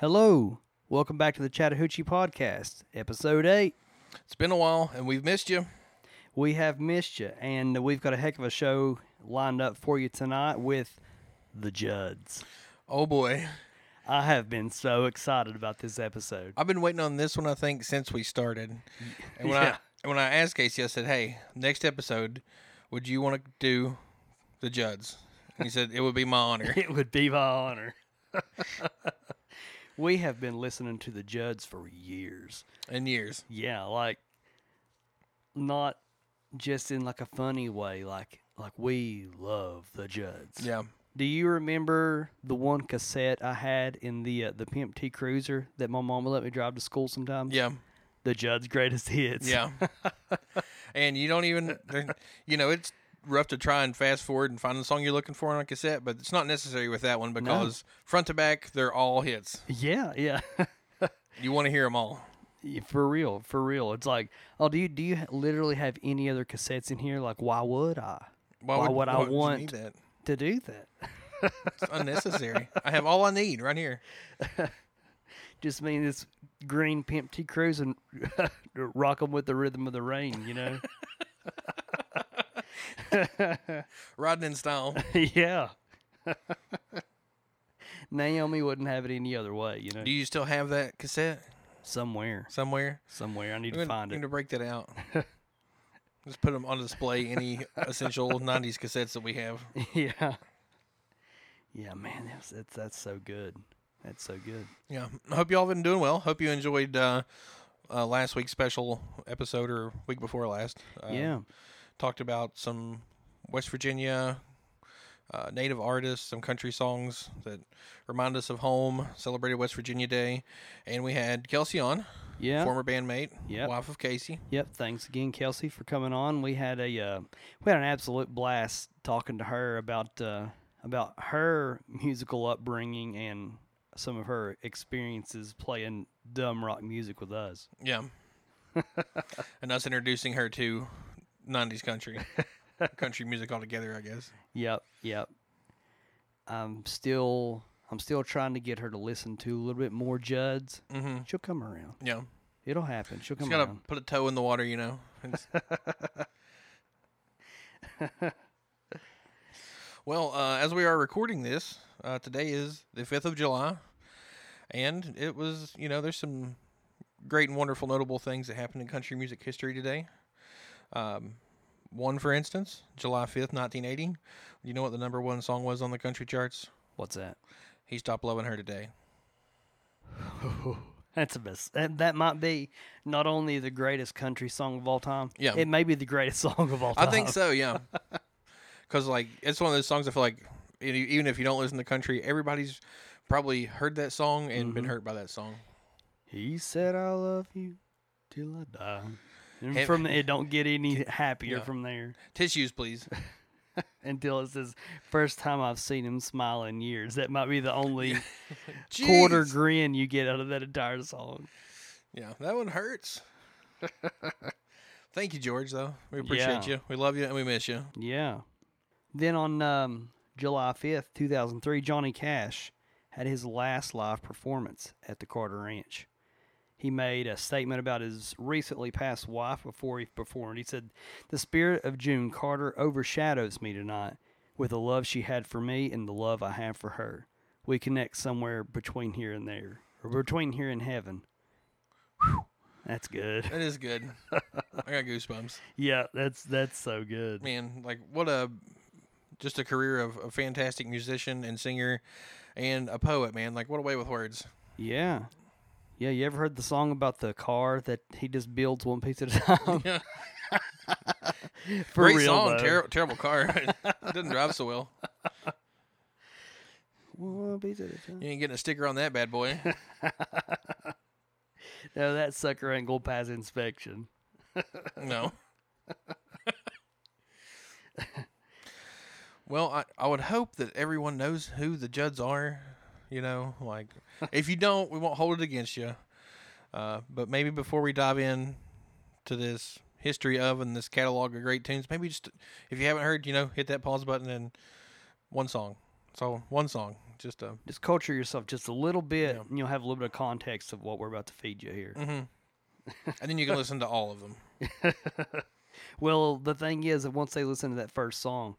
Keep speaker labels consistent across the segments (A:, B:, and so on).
A: Hello. Welcome back to the Chattahoochee Podcast, episode 8.
B: It's been a while, and we've missed you.
A: We have missed you, and we've got a heck of a show lined up for you tonight with the Judds.
B: Oh boy,
A: I have been so excited about this episode.
B: I've been waiting on this one. I think since we started, and when
A: Yeah.
B: I when I asked Casey, I said, "Hey, next episode, would you want to do the Judds?" And he said, "It would be my honor."
A: It would be my honor. we have been listening to the Judds for years.
B: and years,
A: Yeah, like not just in like a funny way, like like we love the Judds.
B: yeah,
A: Do you remember the one cassette I had in the uh, the Pimp T Cruiser that my mom would let me drive to school sometimes?
B: yeah,
A: The Judd's greatest hits.
B: yeah. and you don't even, you know, it's rough to try and fast forward and find the song you're looking for on a cassette, but it's not necessary with that one because front to back, they're all hits.
A: Yeah, yeah.
B: You want to hear them all.
A: Yeah, for real, for real. It's like, oh, do you do you literally have any other cassettes in here? Like, why would I Why would I
B: you
A: want- to do that?
B: It's unnecessary. I have all I need right here.
A: Just mean this green Pimp T Cruiser and rock 'em with the rhythm of the rain, you know?
B: Riding in style.
A: yeah. Naomi wouldn't have it any other way, you know.
B: Do you still have that cassette
A: somewhere,
B: somewhere?
A: somewhere. I need
B: I'm
A: to
B: gonna,
A: find
B: I'm
A: it.
B: gonna break that out. Just put them on display. Any essential '90s cassettes that we have.
A: yeah. Yeah, man, that's, that's that's so good. That's so good.
B: Yeah. I hope y'all been doing well. Hope you enjoyed uh, uh, last week's special episode or week before last. Uh,
A: yeah.
B: Talked about some West Virginia uh, native artists, some country songs that remind us of home. Celebrated West Virginia Day, and we had Kelsey on,
A: Yeah.
B: former bandmate,
A: Yep.
B: wife of Casey.
A: Yep. Thanks again, Kelsey, for coming on. We had a uh, we had an absolute blast talking to her about uh, about her musical upbringing and some of her experiences playing dumb rock music with us.
B: Yeah. and us introducing her to 90s country. country music altogether, I guess.
A: Yep. Yep. I'm still I'm still trying to get her to listen to a little bit more Judds.
B: Mm-hmm.
A: She'll come around.
B: Yeah.
A: It'll happen. She'll come
B: got to
A: around.
B: put a toe in the water, you know. Well, uh, as we are recording this, uh, today is the 5th of July. And it was, you know, there's some great and wonderful, notable things that happened in country music history today. Um, one, for instance, July 5th, 1980. You know what the number one song was on the country charts?
A: What's that?
B: He Stopped Loving Her Today.
A: That's the best. That, that might be not only the greatest country song of all time.
B: Yeah.
A: It may be the greatest song of all time.
B: I think so, yeah. Because like it's one of those songs I feel like even if you don't listen to country, everybody's probably heard that song and been hurt by that song.
A: He said, "I love you till I die." And from it, don't get any happier from there
B: Tissues, please.
A: until it says, first time I've seen him smile in years." That might be the only quarter grin you get out of that entire song.
B: Yeah, that one hurts. Thank you, George. Though we appreciate
A: Yeah.
B: you, we love you, and we miss you.
A: Yeah. Then on um, July 5th, 2003, Johnny Cash had his last live performance at the Carter Ranch. He made a statement about his recently passed wife before he performed. He said, The spirit of June Carter overshadows me tonight with the love she had for me and the love I have for her. We connect somewhere between here and there, or between here and heaven. Whew, that's good.
B: That is good. I got goosebumps,
A: Yeah, that's that's so good.
B: man. Like what a just a career of a fantastic musician and singer, and a poet, man. Like what a way with words.
A: Yeah. Yeah, you ever heard the song about the car that he just builds one piece at a time?
B: Yeah.
A: For
B: Great
A: real,
B: song, ter- terrible car. it doesn't drive so well.
A: One piece at a time.
B: You ain't getting a sticker on that bad boy.
A: No, that sucker ain't gonna pass inspection.
B: No. well, I, I would hope that everyone knows who the Judds are. You know, like if you don't, we won't hold it against you. Uh, but maybe before we dive in to this history of and this catalog of great tunes, maybe just if you haven't heard, you know, hit that pause button and one song. So one song. just a
A: Just culture yourself just a little bit,
B: Yeah.
A: and you'll have a little bit of context of what we're about to feed you here.
B: Mm-hmm. and then you can listen to all of them.
A: Well, the thing is that once they listen to that first song,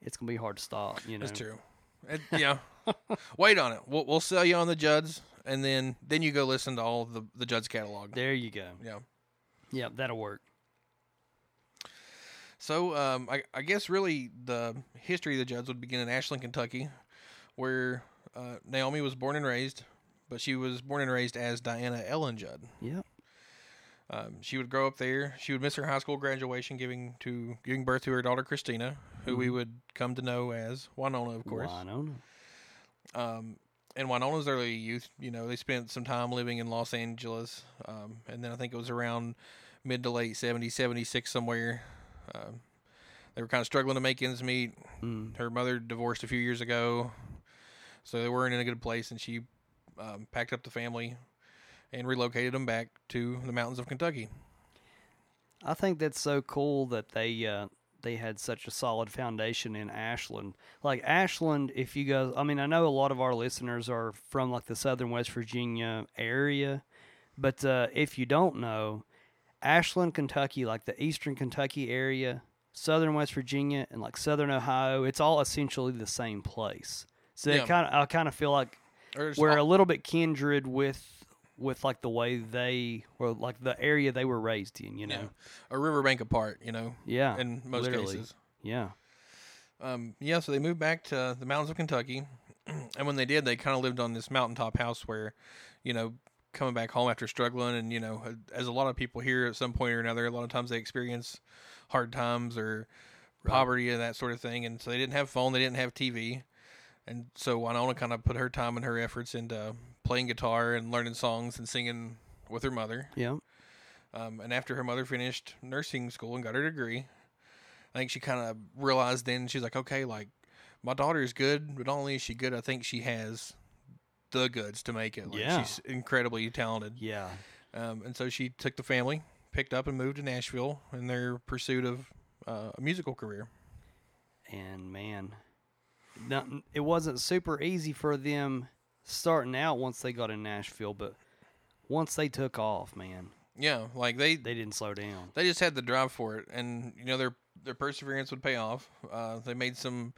A: it's gonna be hard to stop. You know,
B: That's true. It, yeah. Wait on it. We'll we'll sell you on the Judds, and then then you go listen to all the the Judds catalog.
A: There you go.
B: Yeah.
A: Yeah, that'll work.
B: So um, I, I guess really the history of the Judds would begin in Ashland, Kentucky, where uh, Naomi was born and raised, but she was born and raised as Diana Ellen Judd.
A: Yeah.
B: Um, she would grow up there. She would miss her high school graduation, giving to giving birth to her daughter Christina, who we would come to know as Wynonna, of course.
A: Wynonna.
B: Um, in Wynonna's early youth, you know, they spent some time living in Los Angeles, um, and then I think it was around mid to late 70s, 76 somewhere. Um, they were kind of struggling to make ends meet.
A: Mm.
B: Her mother divorced a few years ago, so they weren't in a good place, and she um, packed up the family and relocated them back to the mountains of Kentucky.
A: I think that's so cool that they uh, they had such a solid foundation in Ashland. Like Ashland, if you guys, I mean, I know a lot of our listeners are from like the Southern West Virginia area, but uh, if you don't know, Ashland, Kentucky, like the Eastern Kentucky area, Southern West Virginia, and like Southern Ohio, it's all essentially the same place. So
B: Yeah.
A: it kind of, I kind of feel like we're
B: all-
A: a little bit kindred with with like the way they or like the area they were raised in. You know.
B: yeah, a riverbank apart, you know,
A: Yeah,
B: in most
A: literally.
B: cases.
A: Yeah,
B: Um, yeah, so they moved back to the mountains of Kentucky, and when they did, they kind of lived on this mountaintop house where, you know, coming back home after struggling, and you know, as a lot of people here at some point or another, a lot of times they experience hard times or poverty and that sort of thing, and so they didn't have phone, they didn't have TV, and so Wynonna kind of put her time and her efforts into playing guitar and learning songs and singing with her mother.
A: yeah,
B: Um, and after her mother finished nursing school and got her degree, I think she kind of realized then she's like, okay, like my daughter is good, but not only is she good, I think she has the goods to make it. Like,
A: Yeah.
B: she's incredibly talented.
A: yeah.
B: Um, and so she took the family, picked up, and moved to Nashville in their pursuit of uh, a musical career.
A: And man, it wasn't super easy for them starting out once they got in Nashville, but once they took off, man,
B: Yeah, like they
A: they didn't slow down.
B: they just had the drive for it, and you know their their perseverance would pay off. Uh, they made some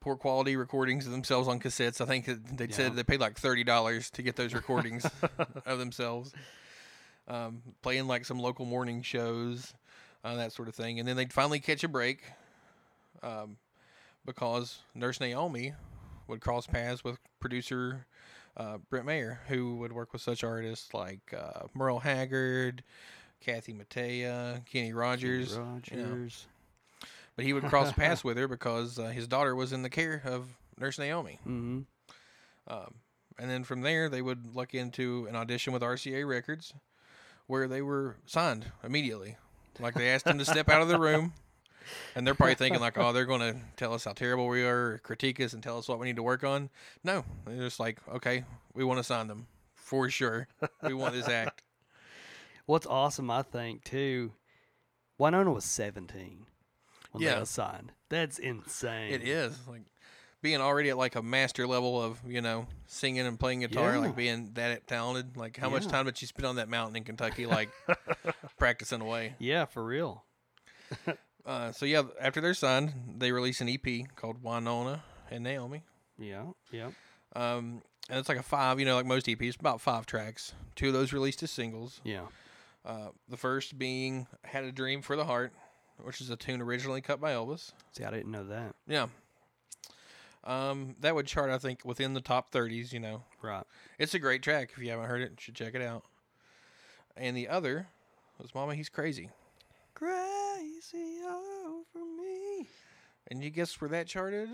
B: poor quality recordings of themselves on cassettes. I think they
A: Yeah.
B: said they paid like thirty dollars to get those recordings of themselves, um, playing like some local morning shows, uh, that sort of thing, and then they'd finally catch a break, um, because Nurse Naomi would cross paths with producer. Uh, Brent Maher, who would work with such artists like uh, Merle Haggard, Kathy Mattea, Kenny Rogers, you know. But he would cross paths with her because uh, his daughter was in the care of Nurse Naomi.
A: Mm-hmm.
B: Um, and then from there, they would look into an audition with RCA Records, where they were signed immediately. Like they asked him to step out of the room, and they're probably thinking like, "Oh, they're going to tell us how terrible we are, critique us, and tell us what we need to work on." No, they're just like, "Okay, we want to sign them for sure. We want this act."
A: What's awesome, I think, too, Wynonna was 17 when
B: Yeah.
A: they was signed. That's insane.
B: It is like being already at like a master level of you know singing and playing guitar,
A: Yeah.
B: like being that talented. Like how much time did you spend on that mountain in Kentucky, like practicing away?
A: Yeah, for real.
B: Uh, so yeah, after they're signed, they release an EP called Wynonna and Naomi.
A: Yeah, yeah.
B: Um, and it's like a five, you know, like most EPs, about five tracks. Two of those released as singles.
A: Yeah.
B: Uh, the first being "Had a Dream for the Heart," which is a tune originally cut by Elvis.
A: See, I didn't know that.
B: Yeah. Um, that would chart, I think, within the top 30s. You know,
A: Right.
B: it's a great track. If you haven't heard it, you should check it out. And the other was "Mama, He's Crazy."
A: Crazy over me.
B: And you guess where that charted?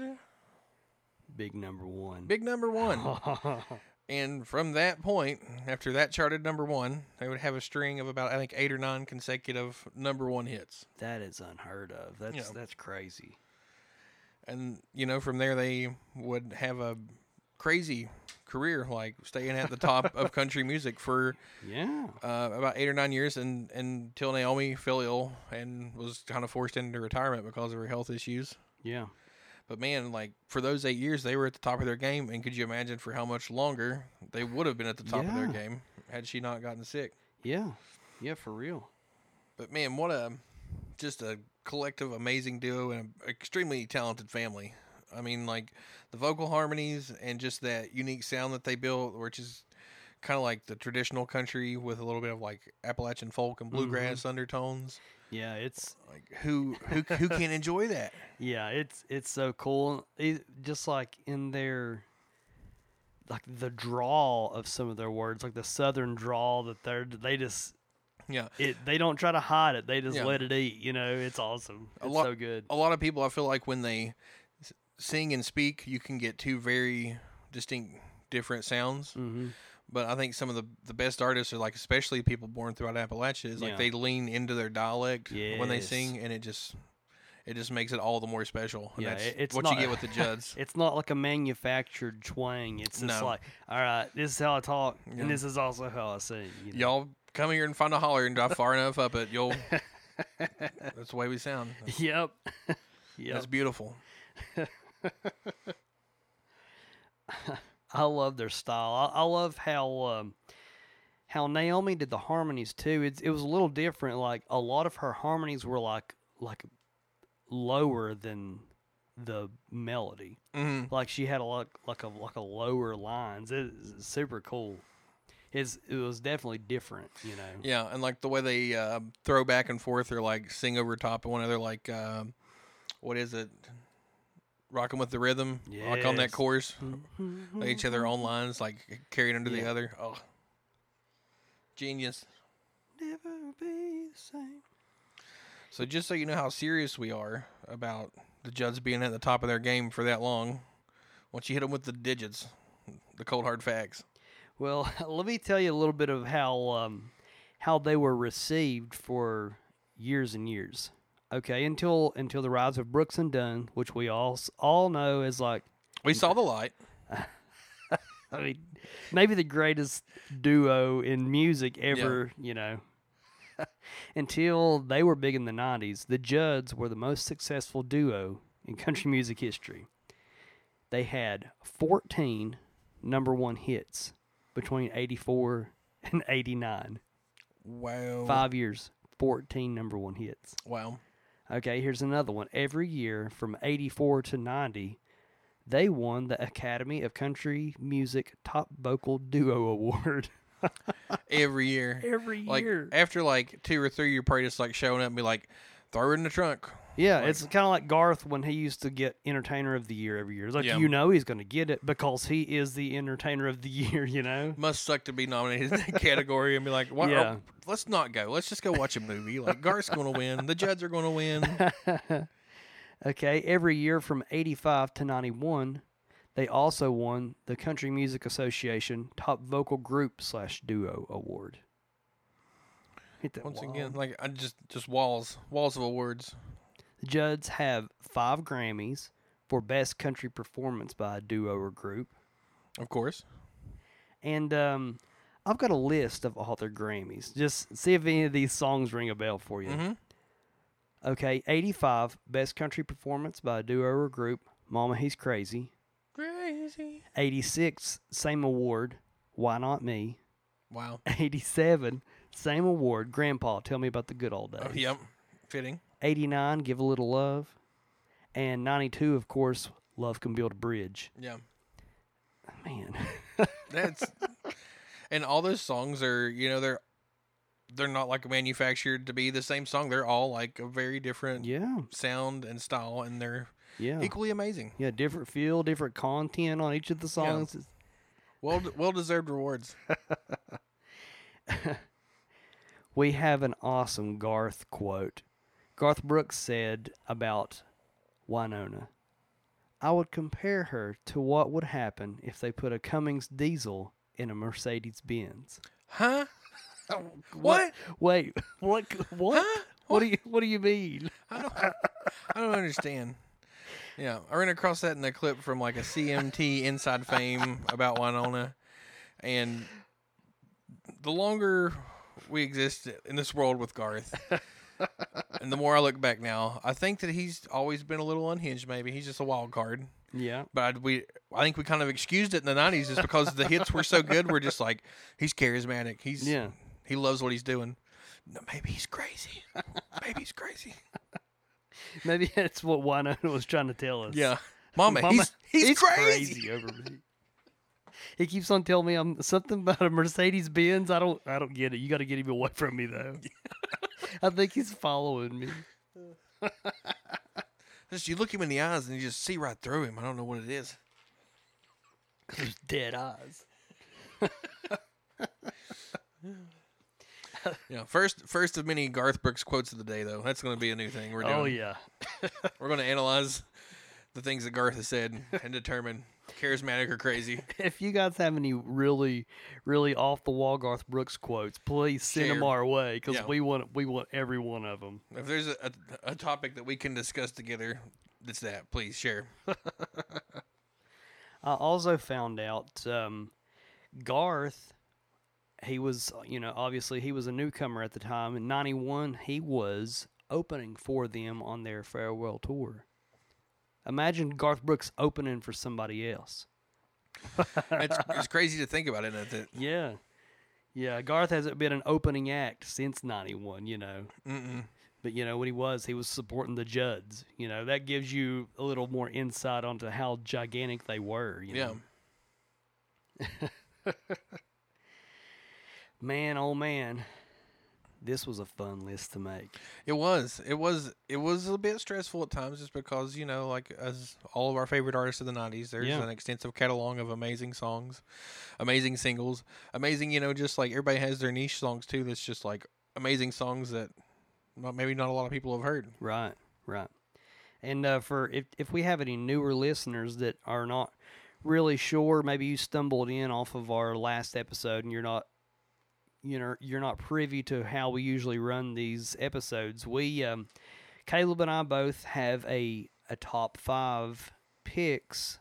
A: Big number one.
B: Big number one. And from that point, after that charted number one, they would have a string of about I think eight or nine consecutive number one hits.
A: that is unheard of. That's
B: Yeah.
A: that's crazy.
B: And you know, from there they would have a crazy career, like staying at the top of country music for
A: Yeah.
B: uh, about eight or nine years, and until Naomi fell ill and was kind of forced into retirement because of her health issues.
A: Yeah.
B: But man, like for those eight years, they were at the top of their game, and could you imagine for how much longer they would have been at the top of their game had she not gotten sick?
A: Yeah. Yeah, for real.
B: But man, what a just a collective amazing duo and an extremely talented family. I mean, like the vocal harmonies and just that unique sound that they built, which is kind of like the traditional country with a little bit of like Appalachian folk and bluegrass mm-hmm. undertones.
A: Yeah, it's
B: Like who who who can enjoy that?
A: yeah, it's it's so cool. It, just like in their like the drawl of some of their words, like the southern drawl that they're they just
B: Yeah.
A: it they don't try to hide it. They just
B: Yeah.
A: let it eat. You know, it's awesome.
B: A lot-
A: so good.
B: A lot of people, I feel like when they sing and speak, you can get two very distinct, different sounds.
A: hmm
B: But I think some of the the best artists are like, especially people born throughout Appalachia, is like
A: Yeah.
B: they lean into their dialect when they sing, and it just it just makes it all the more special. And
A: Yeah,
B: that's
A: it's
B: what
A: not-
B: you get with the Judds.
A: It's not like a manufactured twang. It's just
B: No.
A: like, all right, this is how I talk,
B: Yeah.
A: and this is also how I sing. You know?
B: Y'all come here and find a holler and drive far enough up it, you'll. that's the way we sound. That's,
A: Yep. yep.
B: that's beautiful.
A: I love their style. I, I love how um, how Naomi did the harmonies too. It's it was a little different. Like a lot of her harmonies were like like lower than the melody.
B: hmm
A: Like she had a lot like a like a lower lines. It's super cool. It's it was definitely different. You know.
B: Yeah, and like the way they uh, throw back and forth or like sing over top of one another, like um, what is it? Rocking with the rhythm, like on that
A: Yes.
B: chorus. They each other their own lines, like carried under the other. Oh, genius!
A: Never be the same.
B: So just so you know how serious we are about the Judds being at the top of their game for that long, once you hit them with the digits, the cold hard facts.
A: Well, let me tell you a little bit of how um, how they were received for years and years. Okay, until until the rise of Brooks and Dunn, which we all all know is like
B: We saw the light.
A: I mean maybe the greatest duo in music ever. You know, until they were big in the '90s, the Judds were the most successful duo in country music history. They had 14 number one hits between 84 and 89.
B: Wow!
A: Five years, 14 number one hits.
B: Wow!
A: Okay, here's another one. Every year from 84 to 90, they won the Academy of Country Music Top Vocal Duo Award.
B: Every year,
A: Every
B: like
A: year.
B: after like two or three, you're probably just like showing up and be like, throw it in the trunk.
A: Yeah,
B: like-
A: it's kind of like Garth when he used to get Entertainer of the Year every year. It's like
B: Yeah.
A: you know he's going to get it because he is the Entertainer of the Year, you know?
B: Must suck to be nominated in that category and be like, what?
A: Oh, yeah.
B: let's not go. Let's just go watch a movie. Like Garth's going to win. The Judds are going to win.
A: Okay, every year from 85 to 91, they also won the Country Music Association Top Vocal Group slash Duo Award.
B: Once
A: wall.
B: again, like I just just walls, walls of awards.
A: The Judds have five Grammys for Best Country Performance by a Duo or Group.
B: Of course.
A: And um, I've got a list of all their Grammys. Just see if any of these songs ring a bell for you.
B: hmm
A: Okay, 85, Best Country Performance by a Duo or Group, Mama He's Crazy.
B: Crazy.
A: 86, same award, Why Not Me?
B: Wow.
A: 87, same award, Grandpa, Tell Me About the Good Old Days.
B: Oh, yep. Fitting.
A: 89, Give a Little Love. And 92, of course, Love Can Build a Bridge.
B: Yeah.
A: Man.
B: That's and all those songs are you know they're they're not like manufactured to be the same song. They're all like a very different
A: yeah,
B: sound and style, and they're
A: yeah.
B: equally amazing.
A: Yeah, different feel, different content on each of the songs. It's-
B: Well, well deserved rewards.
A: We have an awesome Garth quote. Garth Brooks said about Wynonna I would compare her to what would happen if they put a Cummins diesel in a Mercedes Benz.
B: Huh? What?
A: Wait, what? What?
B: Huh?
A: What do you What do you mean?
B: I don't. I don't understand. Yeah, I ran across that in a clip from like a CMT Inside Fame about Wynonna, and the longer we exist in this world with Garth, and the more I look back now, I think that he's always been a little unhinged. Maybe he's just a wild card.
A: Yeah.
B: But we, I think we kind of excused it in the '90s just because the hits were so good. We're just like, he's charismatic. He's
A: Yeah.
B: He loves what he's doing. No, maybe he's crazy. maybe he's crazy.
A: Maybe that's what Wynonna was trying to tell us.
B: Yeah, Mama,
A: Mama,
B: he's he's,
A: crazy.
B: crazy.
A: over me. He keeps on telling me I'm something about a Mercedes Benz. I don't I don't get it. You got to get him away from me though. I think he's following me.
B: Just you look him in the eyes and you just see right through him. I don't know what it is.
A: There's dead eyes.
B: Yeah, first first of many Garth Brooks quotes of the day though. That's going to be a new thing we're oh, doing.
A: Oh yeah.
B: We're going to analyze the things that Garth has said and determine charismatic or crazy.
A: If you guys have any really, really off the wall Garth Brooks quotes, please send them our way because
B: Yeah.
A: we want we want every one of them.
B: If there's a, a, a topic that we can discuss together, that's that. Please share.
A: I also found out um, Garth. He was, you know, obviously he was a newcomer at the time. In '91, he was opening for them on their farewell tour. Imagine Garth Brooks opening for somebody else.
B: It's, it's crazy to think about it. Isn't it?
A: Yeah, yeah. Garth hasn't been an opening act since '91. You know,
B: Mm-mm.
A: but you know when he was, he was supporting the Judds. You know that gives you a little more insight onto how gigantic they were. You
B: Yeah.
A: know? man, oh man, this was a fun list to make.
B: It was. It was. It was a bit stressful at times, just because you know, like as all of our favorite artists of the '90s, there's
A: Yeah.
B: an extensive catalog of amazing songs, amazing singles, amazing. You know, just like everybody has their niche songs too. That's just like amazing songs that not, maybe not a lot of people have heard.
A: Right, right. And uh, for if if we have any newer listeners that are not really sure, maybe you stumbled in off of our last episode and you're not you know you're not privy to how we usually run these episodes. We um, Caleb and I both have a a top five picks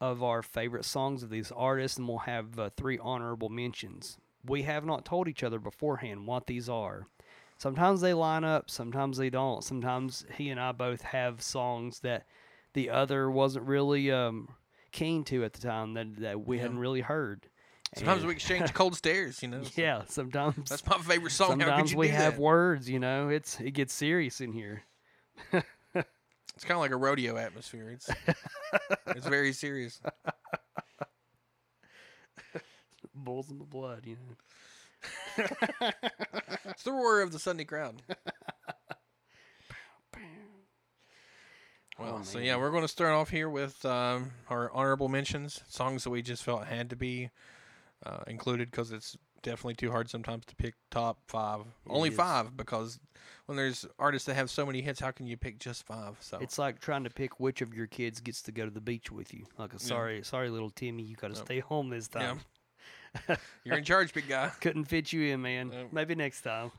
A: of our favorite songs of these artists, and we'll have uh, three honorable mentions. We have not told each other beforehand what these are. Sometimes they line up, sometimes they don't. Sometimes he and I both have songs that the other wasn't really um, keen to at the time that, that we
B: Yeah.
A: hadn't really heard.
B: Sometimes
A: And-
B: we exchange cold stares. You know.
A: Yeah, sometimes
B: That's my favorite song. How could
A: sometimes we have
B: that?
A: words, you know. It's it gets serious in here.
B: It's kind of like a rodeo atmosphere. It's it's very serious.
A: Bulls in the blood, you know.
B: It's the roar of the Sunday crowd. Well,
A: Oh,
B: so yeah, we're going to start off here with um, our honorable mentions, songs that we just felt had to be uh, included because it's definitely too hard sometimes to pick top five. Only
A: is.
B: five because when there's artists that have so many hits, how can you pick just five? So
A: It's like trying to pick which of your kids gets to go to the beach with you. Like, a sorry, sorry, little Timmy, you got to
B: Yep.
A: stay home this
B: Yeah.
A: time.
B: you're in charge, big guy.
A: Couldn't fit you in, man.
B: Nope.
A: Maybe next time.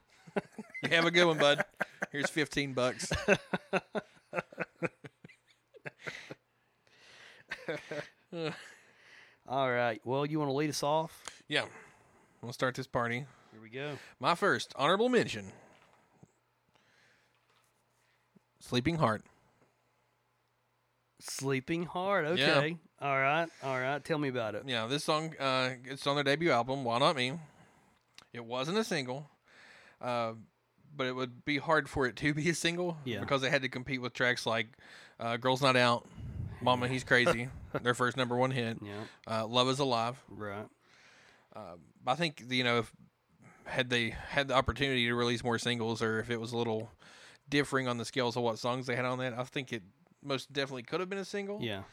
B: You have a good one, bud. Here's fifteen bucks.
A: All right. Well, you want to lead us off?
B: Yeah, we'll start this party.
A: Here we go.
B: My first honorable mention: "Sleeping Heart."
A: Sleeping.
B: Yeah.
A: Okay. All right. All right. Tell me about it.
B: Yeah, this song uh, it's on their debut album, Why Not Me. It wasn't a single, uh, but it would be hard for it to be a single
A: Yeah.
B: because they had to compete with tracks like uh, "Girls Night Out," "Mama He's Crazy," their first number one hit,
A: Yeah.
B: uh, "Love Is Alive."
A: Right.
B: I think you know if had they had the opportunity to release more singles, or if it was a little differing on the scales of what songs they had on that, I think it most definitely could have been a single.
A: Yeah.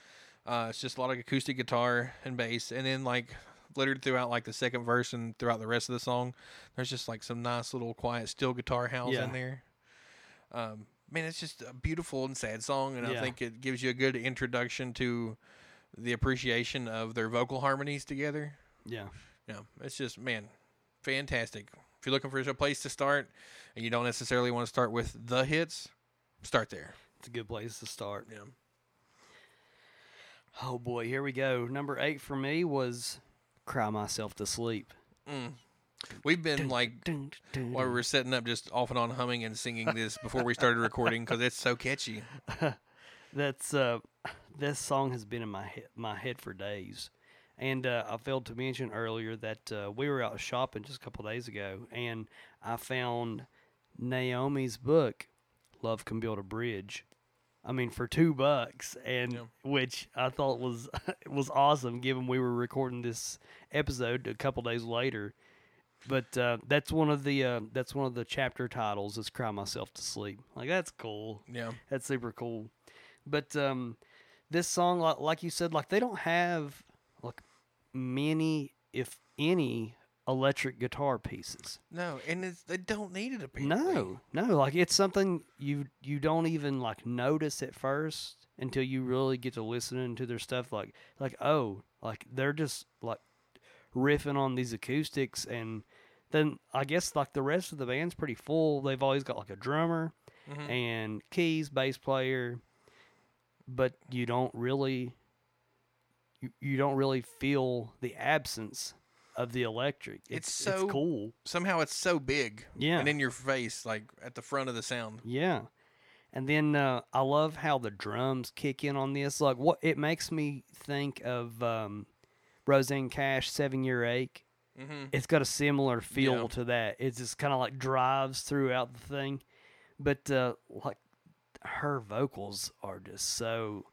B: Uh, it's just a lot of acoustic guitar and bass, and then like littered throughout like the second verse and throughout the rest of the song, there's just like some nice little quiet steel guitar howls
A: Yeah.
B: in there. Um, man, it's just a beautiful and sad song, and
A: Yeah.
B: I think it gives you a good introduction to the appreciation of their vocal harmonies together.
A: Yeah.
B: Yeah, it's just man, fantastic. If you're looking for a place to start, and you don't necessarily want to start with the hits, start there.
A: It's a good place to start.
B: Yeah.
A: Oh boy, here we go. Number eight for me was "Cry Myself to Sleep."
B: Mm. We've been like
A: dun, dun,
B: while we were setting up, just off and on humming and singing this before we started recording because it's so catchy.
A: That's uh, this song has been in my head, my head for days, and uh, I failed to mention earlier that uh, we were out shopping just a couple days ago, and I found Naomi's book, "Love Can Build a Bridge." I mean, for two bucks, and
B: Yeah.
A: which I thought was was awesome, given we were recording this episode a couple days later. But uh, that's one of the uh, that's one of the chapter titles is "Cry Myself to Sleep." Like that's cool.
B: Yeah,
A: That's super cool. But um, this song, like, like you said, like they don't have like many, if any, electric guitar pieces.
B: no, and it's, they don't need it apparently.
A: No, no, like it's something you you don't even like notice at first until you really get to listening to their stuff. Like like oh, like they're just like riffing on these acoustics, and then I guess like the rest of the band's pretty full. They've always got like a drummer
B: Mhm.
A: and keys, bass player, but you don't really you, you don't really feel the absence of the electric.
B: It's
A: It's,
B: so-
A: it's cool.
B: somehow it's so big
A: Yeah.
B: and in your face, like at the front of the sound.
A: Yeah. And then uh, I love how the drums kick in on this. Like what it makes me think of um, Rosanne Cash, Seven Year Ache.
B: Mm-hmm.
A: It's got a similar feel
B: Yeah.
A: to that. It just kind of like drives throughout the thing, but uh, like her vocals are just so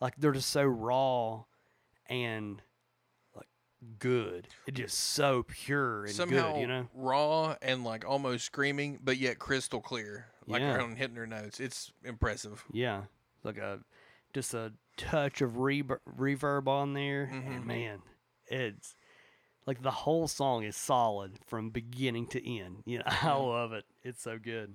A: like they're just so raw and like good. It's just so pure and
B: Somehow
A: good. You know.
B: raw and like almost screaming, but yet crystal clear, like
A: Yeah.
B: around hitting her notes. It's impressive.
A: Yeah, like a just a touch of rever- reverb on there,
B: Mhm.
A: and man, it's like the whole song is solid from beginning to end. You know, I love it. It's so good.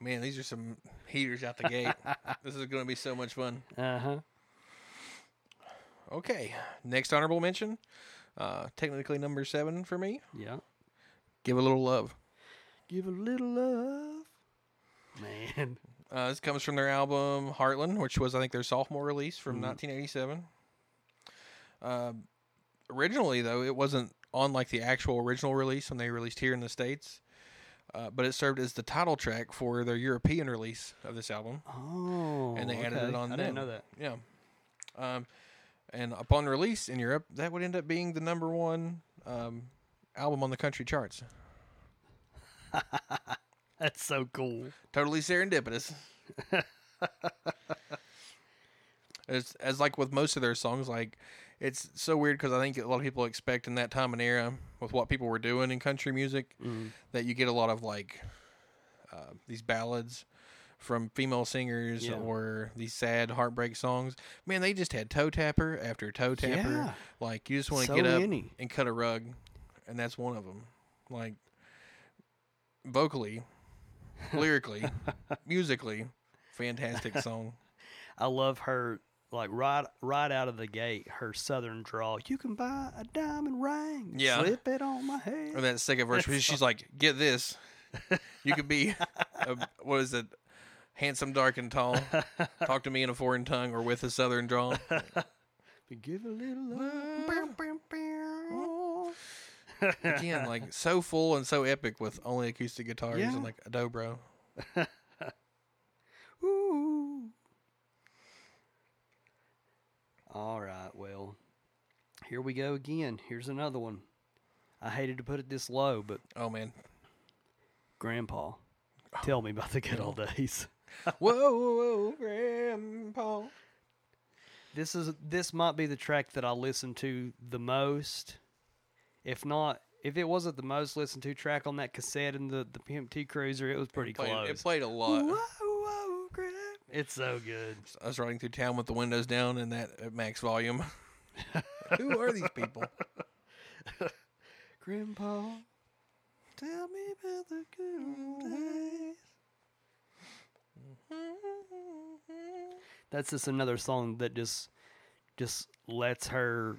B: Man, these are some heaters out the gate. this is going to be so much fun.
A: Uh huh.
B: Okay, next honorable mention. Uh, technically number seven for me.
A: Yeah.
B: Give a little love.
A: Give a little love, man.
B: Uh, this comes from their album Heartland, which was I think their sophomore release from
A: Mhm.
B: 1987. Uh, originally, though, it wasn't on like the actual original release when they released here in the states, uh, but it served as the title track for their European release of this album.
A: Oh,
B: And they added it
A: okay.
B: on
A: I
B: them.
A: didn't know that.
B: Yeah. Um, and upon release in Europe, that would end up being the number one um, album on the country charts.
A: That's so cool.
B: Totally serendipitous. as as like with most of their songs, like it's so weird because I think a lot of people expect in that time and era with what people were doing in country music
A: Mm.
B: that you get a lot of like uh, these ballads from female singers
A: Yeah.
B: or these sad heartbreak songs. Man, they just had toe tapper after toe tapper.
A: Yeah.
B: Like you just want to
A: So
B: get up
A: many.
B: and cut a rug, and that's one of them. Like vocally, lyrically, musically, fantastic song.
A: I love her like right right out of the gate. Her southern drawl. You can buy a diamond ring.
B: Yeah.
A: Slip it on my head.
B: Or that second verse, where she's like, "Get this, you could be, a, what is it, handsome, dark, and tall. Talk to me in a foreign tongue or with a southern drawl."
A: Give a little love.
B: Again, like so full and so epic with only acoustic guitars
A: Yeah.
B: and like a dobro.
A: Ooh. All right, well, here we go again. Here's another one. I hated to put it this low, but
B: Oh man,
A: Grandpa, oh. tell me about the good old days.
B: whoa, whoa, whoa, Grandpa.
A: This is this might be the track that I listen to the most. If not, if it wasn't the most listened to track on that cassette in the the Pimp T Cruiser, it was pretty
B: played,
A: close.
B: it played a lot.
A: Whoa, whoa, Grand- It's so good.
B: I was riding through town with the windows down and that at max volume. Who are these people?
A: Grandpa, tell me about the good days. Mm-hmm. That's just another song that just just lets her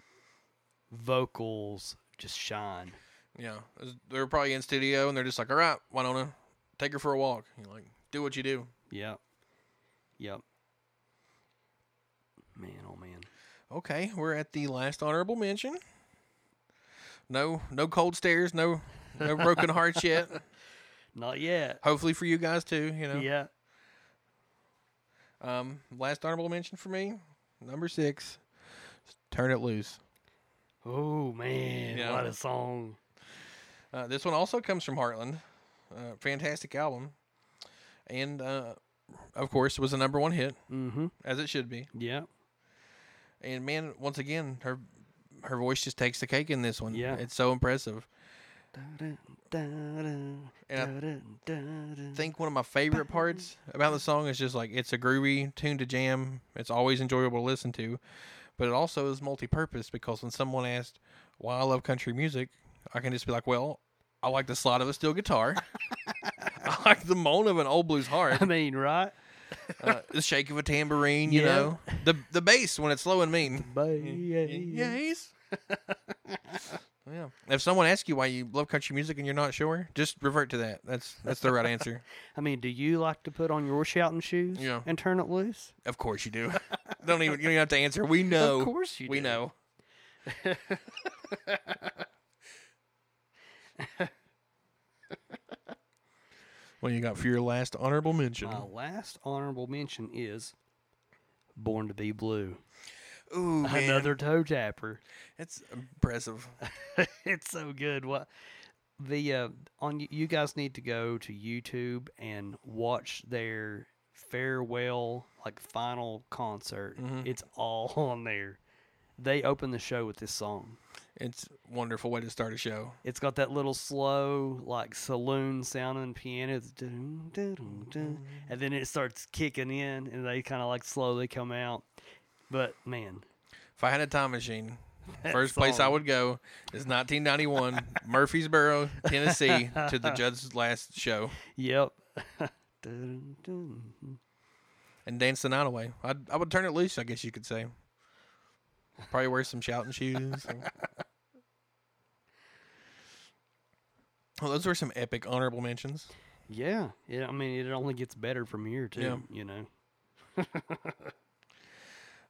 A: vocals just shine.
B: Yeah, they're probably in studio and they're just like, "All right, why don't Wynonna, take her for a walk." You're like, "Do what you do."
A: Yep. Yep. Man, oh man.
B: Okay, we're at the last honorable mention. No, no cold stares, no, no broken hearts yet.
A: Not yet.
B: Hopefully for you guys too. You know.
A: Yeah.
B: Um, last honorable mention for me, number six, "Turn It Loose."
A: Oh man,
B: Yeah.
A: what a song!
B: Uh, this one also comes from Heartland. Uh, fantastic album, and uh, of course was a number one hit
A: Mm-hmm.
B: as it should be.
A: Yeah.
B: And man, once again, her her voice just takes the cake in this one.
A: Yeah.
B: it's so impressive.
A: And
B: And I think one of my favorite parts about the song is just like it's a groovy tune to jam. It's always enjoyable to listen to, but it also is multi-purpose because when someone asked why I love country music, I can just be like, well, I like the slide of a steel guitar. Like the moan of an old blues harp,
A: I mean, right?
B: uh, the shake of a tambourine. You
A: Yeah.
B: know, the the bass when it's slow and mean. Yes. yeah. If someone asks you why you love country music and you're not sure, just revert to that. That's that's the right answer.
A: I mean, do you like to put on your shouting shoes
B: Yeah.
A: and turn it loose?
B: Of course you do. don't even you don't even have to answer. We know.
A: Of course you do.
B: we
A: do.
B: know. What you got for your last honorable mention?
A: My last honorable mention is "Born to Be Blue."
B: Ooh, man.
A: Another toe tapper.
B: It's impressive.
A: it's so good. What the uh, on you guys need to go to YouTube and watch their farewell like final concert.
B: Mhm.
A: It's all on there. They open the show with this song.
B: It's a wonderful way to start a show.
A: It's got that little slow like saloon sounding piano, and then it starts kicking in, and they kind of like slowly come out. But man,
B: If I had a time machine,
A: that
B: first place I would go is 1991, Murfreesboro, Tennessee, to the Judd's last show
A: Yep. Dun, dun, dun.
B: and dance the night away. I'd, I would turn it loose, I guess you could say. Probably wear some shouting shoes. well, those were some epic honorable mentions.
A: Yeah, yeah. I mean, it only gets better from here too.
B: Yeah.
A: You know.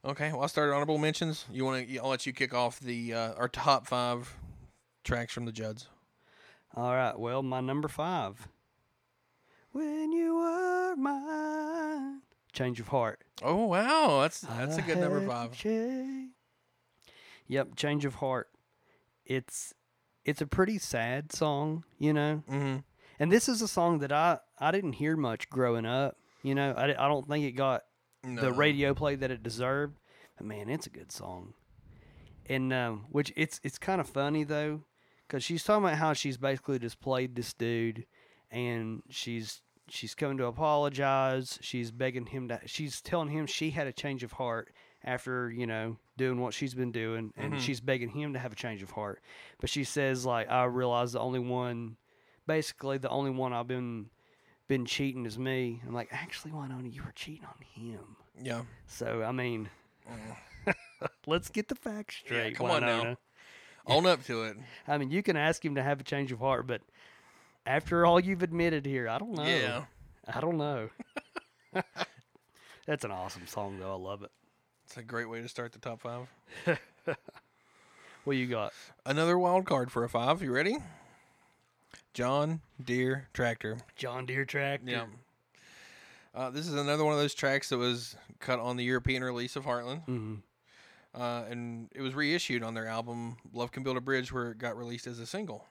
B: Okay, well, I'll start honorable mentions. You want to? I'll let you kick off the uh, our top five tracks from the Judds.
A: All right. Well, my number five. When you were mine, change of heart.
B: Oh wow, that's that's a good number five.
A: cha- Yep, change of heart. It's it's a pretty sad song, you know.
B: Mm-hmm.
A: And this is a song that I I didn't hear much growing up. You know, I, I don't think it got the radio play that it deserved. But man, it's a good song. And um, which it's it's kind of funny though, because she's talking about how she's basically just played this dude, and she's she's coming to apologize. She's begging him to. She's telling him she had a change of heart after you know doing what she's been doing, and
B: Mhm.
A: she's begging him to have a change of heart. But she says like, I realize the only one, basically the only one I've been been cheating is me. I'm like, actually, Wynonna, you were cheating on him.
B: Yeah.
A: So I mean, let's get the facts
B: Yeah,
A: straight.
B: come on now. Own up to it.
A: I mean, you can ask him to have a change of heart, but after all you've admitted here, I don't know.
B: Yeah.
A: I don't know. That's an awesome song, though. I love it.
B: It's a great way to start the top five.
A: What you got?
B: Another wild card for a five. You ready? John Deere Tractor.
A: John Deere tractor.
B: Yeah. Uh, this is another one of those tracks that was cut on the European release of Heartland,
A: hmm
B: uh, and it was reissued on their album "Love Can Build a Bridge," where it got released as a single.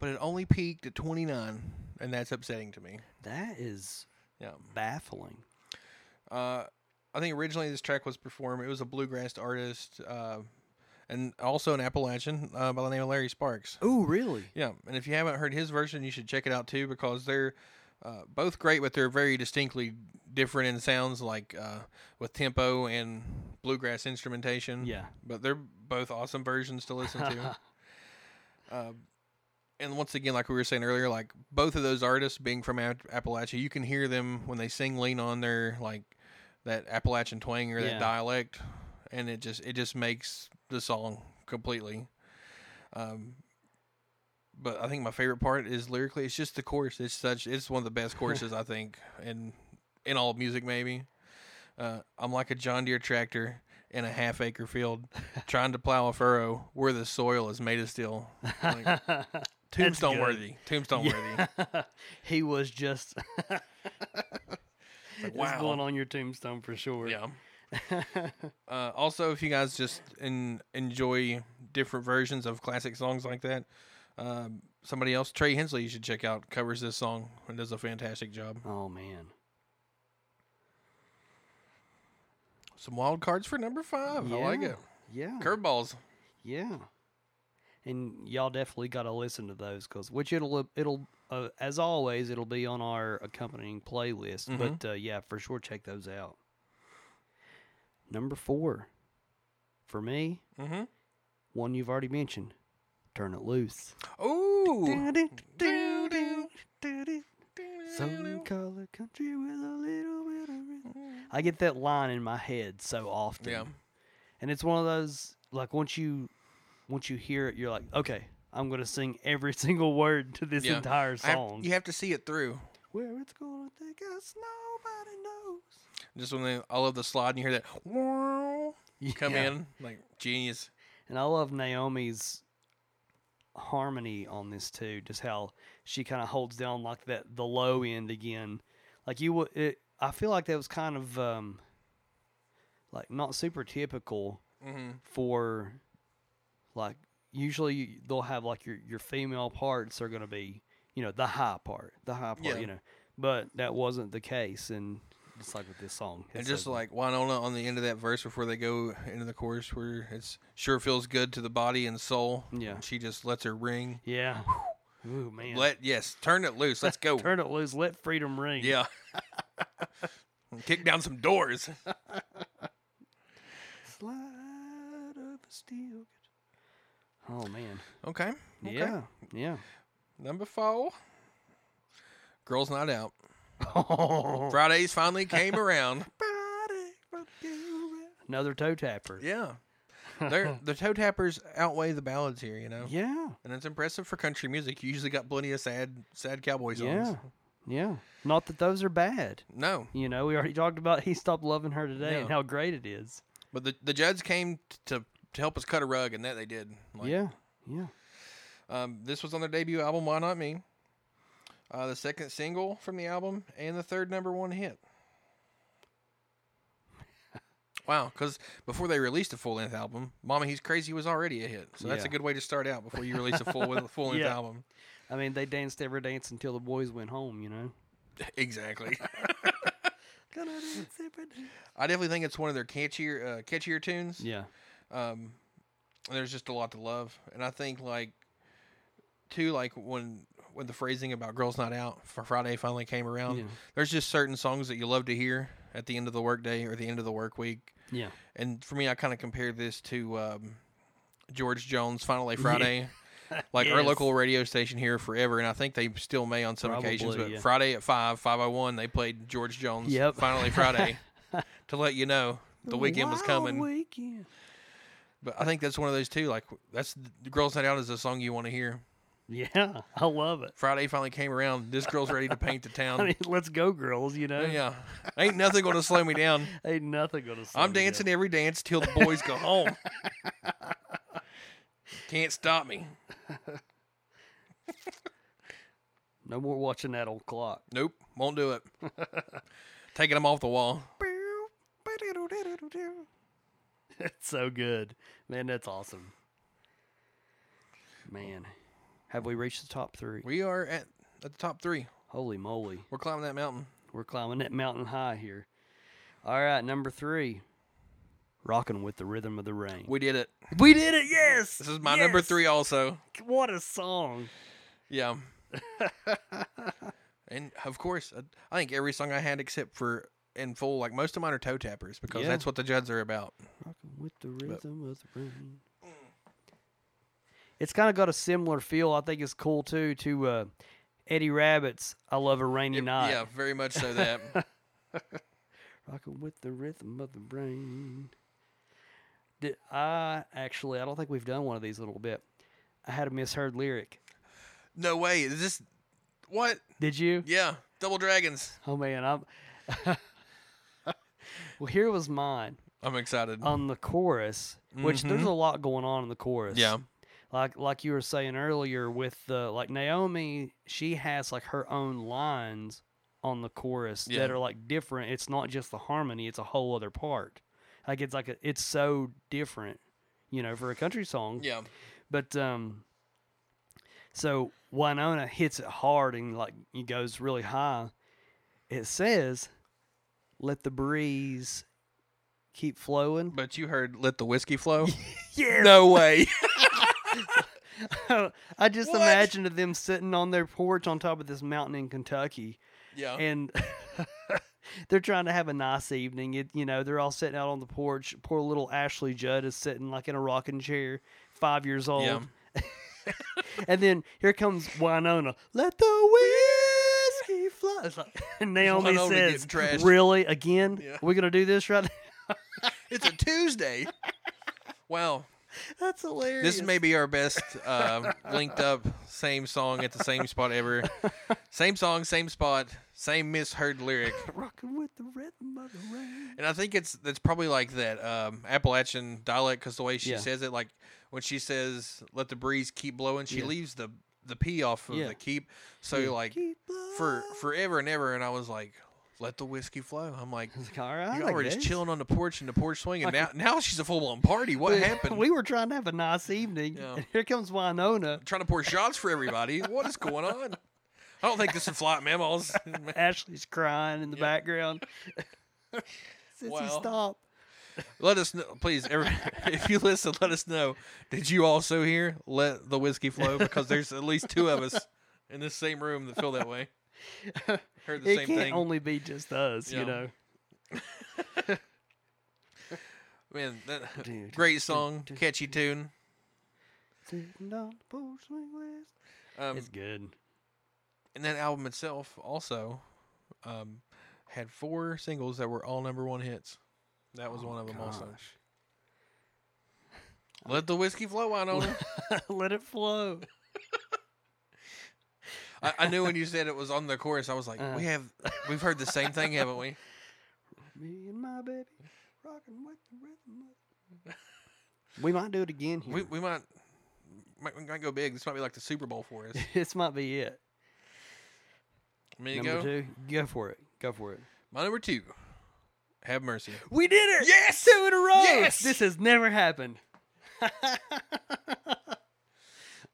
B: But it only peaked at 29, and that's upsetting to me.
A: That is
B: Yeah.
A: baffling.
B: Uh, I think originally this track was performed. It was a bluegrass artist, uh, and also an Appalachian uh, by the name of Larry Sparks.
A: Oh, really?
B: Yeah, and if you haven't heard his version, you should check it out too because they're uh, both great, but they're very distinctly different in sounds, like uh, with tempo and bluegrass instrumentation.
A: Yeah.
B: but they're both awesome versions to listen to. uh, and once again, like we were saying earlier, like both of those artists being from App- Appalachia, you can hear them when they sing, lean on their like that Appalachian twang or
A: Yeah.
B: that dialect, and it just it just makes the song completely. Um, but I think my favorite part is lyrically, it's just the chorus. It's such it's one of the best choruses I think in in all of music maybe. Uh, I'm like a John Deere tractor, in a half acre field trying to plow a furrow where the soil is made of steel. Like, tombstone worthy. Tombstone worthy.
A: he was just
B: Like, wow.
A: going on your tombstone for sure.
B: Yeah. uh, also, if you guys just en- enjoy different versions of classic songs like that, um, somebody else, Trey Hensley, you should check out, covers this song and does a fantastic job.
A: Oh man.
B: Some wild cards for number five. I like it.
A: Yeah.
B: Curveballs.
A: Yeah. And y'all definitely got to listen to those cuz which it'll it'll uh, as always it'll be on our accompanying playlist,
B: Mhm.
A: but uh, yeah, for sure check those out. Number 4 for me,
B: Mm-hmm.
A: one you've already mentioned, Turn It Loose.
B: Ooh.
A: Color country with a little bit of rhythm. I get that line in my head so often.
B: Yeah.
A: And it's one of those like once you once you hear it, you're like, okay, I'm gonna sing every single word to this
B: Yeah.
A: entire
B: I have-
A: song.
B: you have to see it through.
A: Where it's gonna take us, nobody knows.
B: Just when they, I love the slide and you hear that "Whoa," come
A: Yeah.
B: in, like genius.
A: And I love Naomi's harmony on this too. Just how she kind of holds down like that the low end again. Like you would, it, I feel like that was kind of um, like not super typical
B: Mm-hmm.
A: for like usually they'll have like your your female parts are going to be you know the high part the high part
B: Yeah.
A: you know but that wasn't the case and just like with this song
B: And just
A: good.
B: like Wynonna on the end of that verse before they go into the chorus, where it's sure feels good to the body and soul.
A: Yeah.
B: she just lets her ring.
A: yeah ooh man
B: Let yes, turn it loose. Let's go.
A: turn it loose let freedom ring
B: yeah, kick down some doors.
A: slide of a steel. Oh man
B: Okay. okay.
A: yeah yeah
B: Number four. Girls Night Out.
A: Oh.
B: Fridays finally came around.
A: another toe tapper
B: Yeah. They're, the toe tappers outweigh the ballads here, you know?
A: yeah
B: And it's impressive for country music. You usually got plenty of sad sad cowboy songs.
A: yeah yeah not that those are bad
B: No.
A: You know, we already talked about he stopped loving her today and how great it is.
B: But the the Judds came t- to to help us cut a rug and that they did. Like,
A: yeah, yeah.
B: Um, this was on their debut album, Why Not Me? Uh, the second single from the album and the third number one hit. Wow, because before they released a full length album, "Mama He's Crazy" was already a hit. So that's a good way to start out before you release a full full length
A: Yeah.
B: album.
A: I mean, they danced every dance until the boys went home. You know.
B: exactly.
A: Gonna dance every day.
B: I definitely think it's one of their catchier uh, catchier tunes.
A: Yeah,
B: Um, there's just a lot to love, and I think like too like when when the phrasing about girls night out for Friday finally came around.
A: Yeah.
B: There's just certain songs that you love to hear at the end of the workday or the end of the work week,
A: yeah,
B: and for me, I kind of compare this to um, George Jones' finally Day Friday. Like our local radio station here forever, and I think they still may on some occasions. But
A: yeah.
B: Friday at five, five oh one, they played George Jones'
A: Yep.
B: Final Day Friday to let you know the weekend was coming.
A: Weekend.
B: But I think that's one of those too. Like that's the Girls Night Out is a song you want to hear.
A: Yeah, I love it.
B: Friday finally came around. This girl's ready to paint the
A: I
B: town.
A: mean, let's go, girls. You know,
B: yeah, ain't nothing gonna slow me down.
A: ain't nothing gonna. slow
B: I'm
A: me down.
B: dancing every dance till the boys go home. Can't stop me.
A: No more watching that old clock.
B: Nope, won't do it. Taking them off the wall.
A: It's so good, man. That's awesome. Man, have we reached the top three?
B: We are at at the top three.
A: Holy moly,
B: We're climbing that mountain.
A: we're climbing that mountain high here. All right, number three, rocking with the rhythm of the rain.
B: We did it.
A: We did it. Yes.
B: This is my number three, also.
A: What a song.
B: Yeah. and of course, I think every song I had except for in full, like most of mine are toe tappers because
A: Yeah.
B: that's what the Judds are about.
A: Rocking with the rhythm of the rain. It's kind of got a similar feel. I think it's cool too to uh, Eddie Rabbitt's "I Love a Rainy
B: It-
A: Night."
B: yeah, very much so that.
A: Rocking with the rhythm of the rain. Did I actually? I don't think we've done one of these a little bit. I had a misheard lyric.
B: no way. Is this what?
A: Did you?
B: Yeah, Double Dragons.
A: Oh man, I'm. well, here was mine.
B: I'm excited.
A: on the chorus, which there's
B: Mhm.
A: a lot going on in the chorus.
B: yeah.
A: like like you were saying earlier with the like Naomi, she has like her own lines on the chorus
B: Yeah.
A: that are like different. It's not just the harmony; it's a whole other part. Like it's like a, it's so different, you know, for a country song.
B: Yeah.
A: But um, so Wynonna hits it hard and like it goes really high. It says, "Let the breeze keep flowing."
B: But you heard "Let the whiskey flow."
A: Yes.
B: no way.
A: I just
B: What?
A: imagined them sitting on their porch on top of this mountain in Kentucky,
B: yeah.
A: and they're trying to have a nice evening. It, you know, they're all sitting out on the porch. Poor little Ashley Judd is sitting like in a rocking chair, five years old.
B: Yeah.
A: and then here comes Wynonna. Let the whiskey fly. It's like, and Naomi
B: Wynonna
A: says, "Really again?
B: Yeah.
A: We're gonna do this right?" now?"
B: It's a Tuesday. wow.
A: That's hilarious.
B: This may be our best um, linked up same song at the same spot ever. Same song, same spot, same misheard lyric.
A: rocking with the rhythm of the rain.
B: And I think it's that's probably like that um, Appalachian dialect because the way she
A: Yeah.
B: says it, like when she says "let the breeze keep blowing," she
A: Yeah.
B: leaves the the p off of
A: Yeah.
B: the keep. So like
A: Keep
B: for forever and ever, and I was like, "Let the whiskey flow." I'm like,
A: like, all right,
B: you were just chilling on the porch and the porch swinging.
A: Like-
B: Now now she's a full blown party. What happened?
A: We were trying to have a nice evening.
B: Yeah.
A: And here comes Wynonna.
B: trying to pour shots for everybody. What is going on? I don't think this is flight mammals.
A: Ashley's crying in the
B: Yeah.
A: background. Sissy,
B: Wow.
A: stop.
B: let us know, please. Every, if you listen, let us know. Did you also hear "Let the whiskey flow"? Because there's at least two of us in this same room that feel that way. Heard the
A: it
B: same
A: can't
B: thing.
A: only be just us,
B: Yeah.
A: you know.
B: Man, that, great song, catchy tune.
A: Sitting on the porch swing west.
B: Um,
A: It's good.
B: and that album itself also um, had four singles that were all number one hits. That was
A: Oh,
B: one of them also. Let the whiskey flow, Wynonna.
A: Let it flow.
B: I, I knew when you said it was on the chorus, I was like,
A: Uh.
B: we have, we've heard the same thing, haven't we?
A: Me and my baby rocking with the rhythm. we might do it again here.
B: We we might might, we might go big. This might be like the Super Bowl for us.
A: this might be it.
B: Me
A: Number
B: go.
A: two, go for it. Go for it.
B: My number two, Have Mercy.
A: We did it!
B: Yes!
A: two in a row.
B: Yes!
A: this has never happened.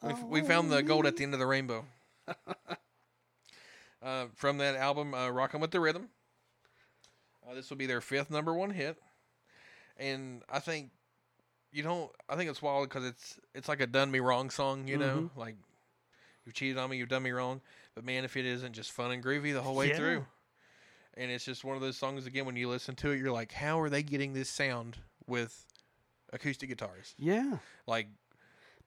B: We, f- we found the gold at the end of the rainbow. uh, from that album, uh, "Rockin' with the Rhythm." Uh, this will be their fifth number one hit, and I think you don't. I think it's wild because it's it's like a "done me wrong" song. You know, like you've cheated on me, you've done me wrong. But man, if it isn't just fun and groovy the whole way
A: Yeah.
B: through, and it's just one of those songs again when you listen to it, you're like, how are they getting this sound with acoustic guitars?
A: Yeah.
B: Like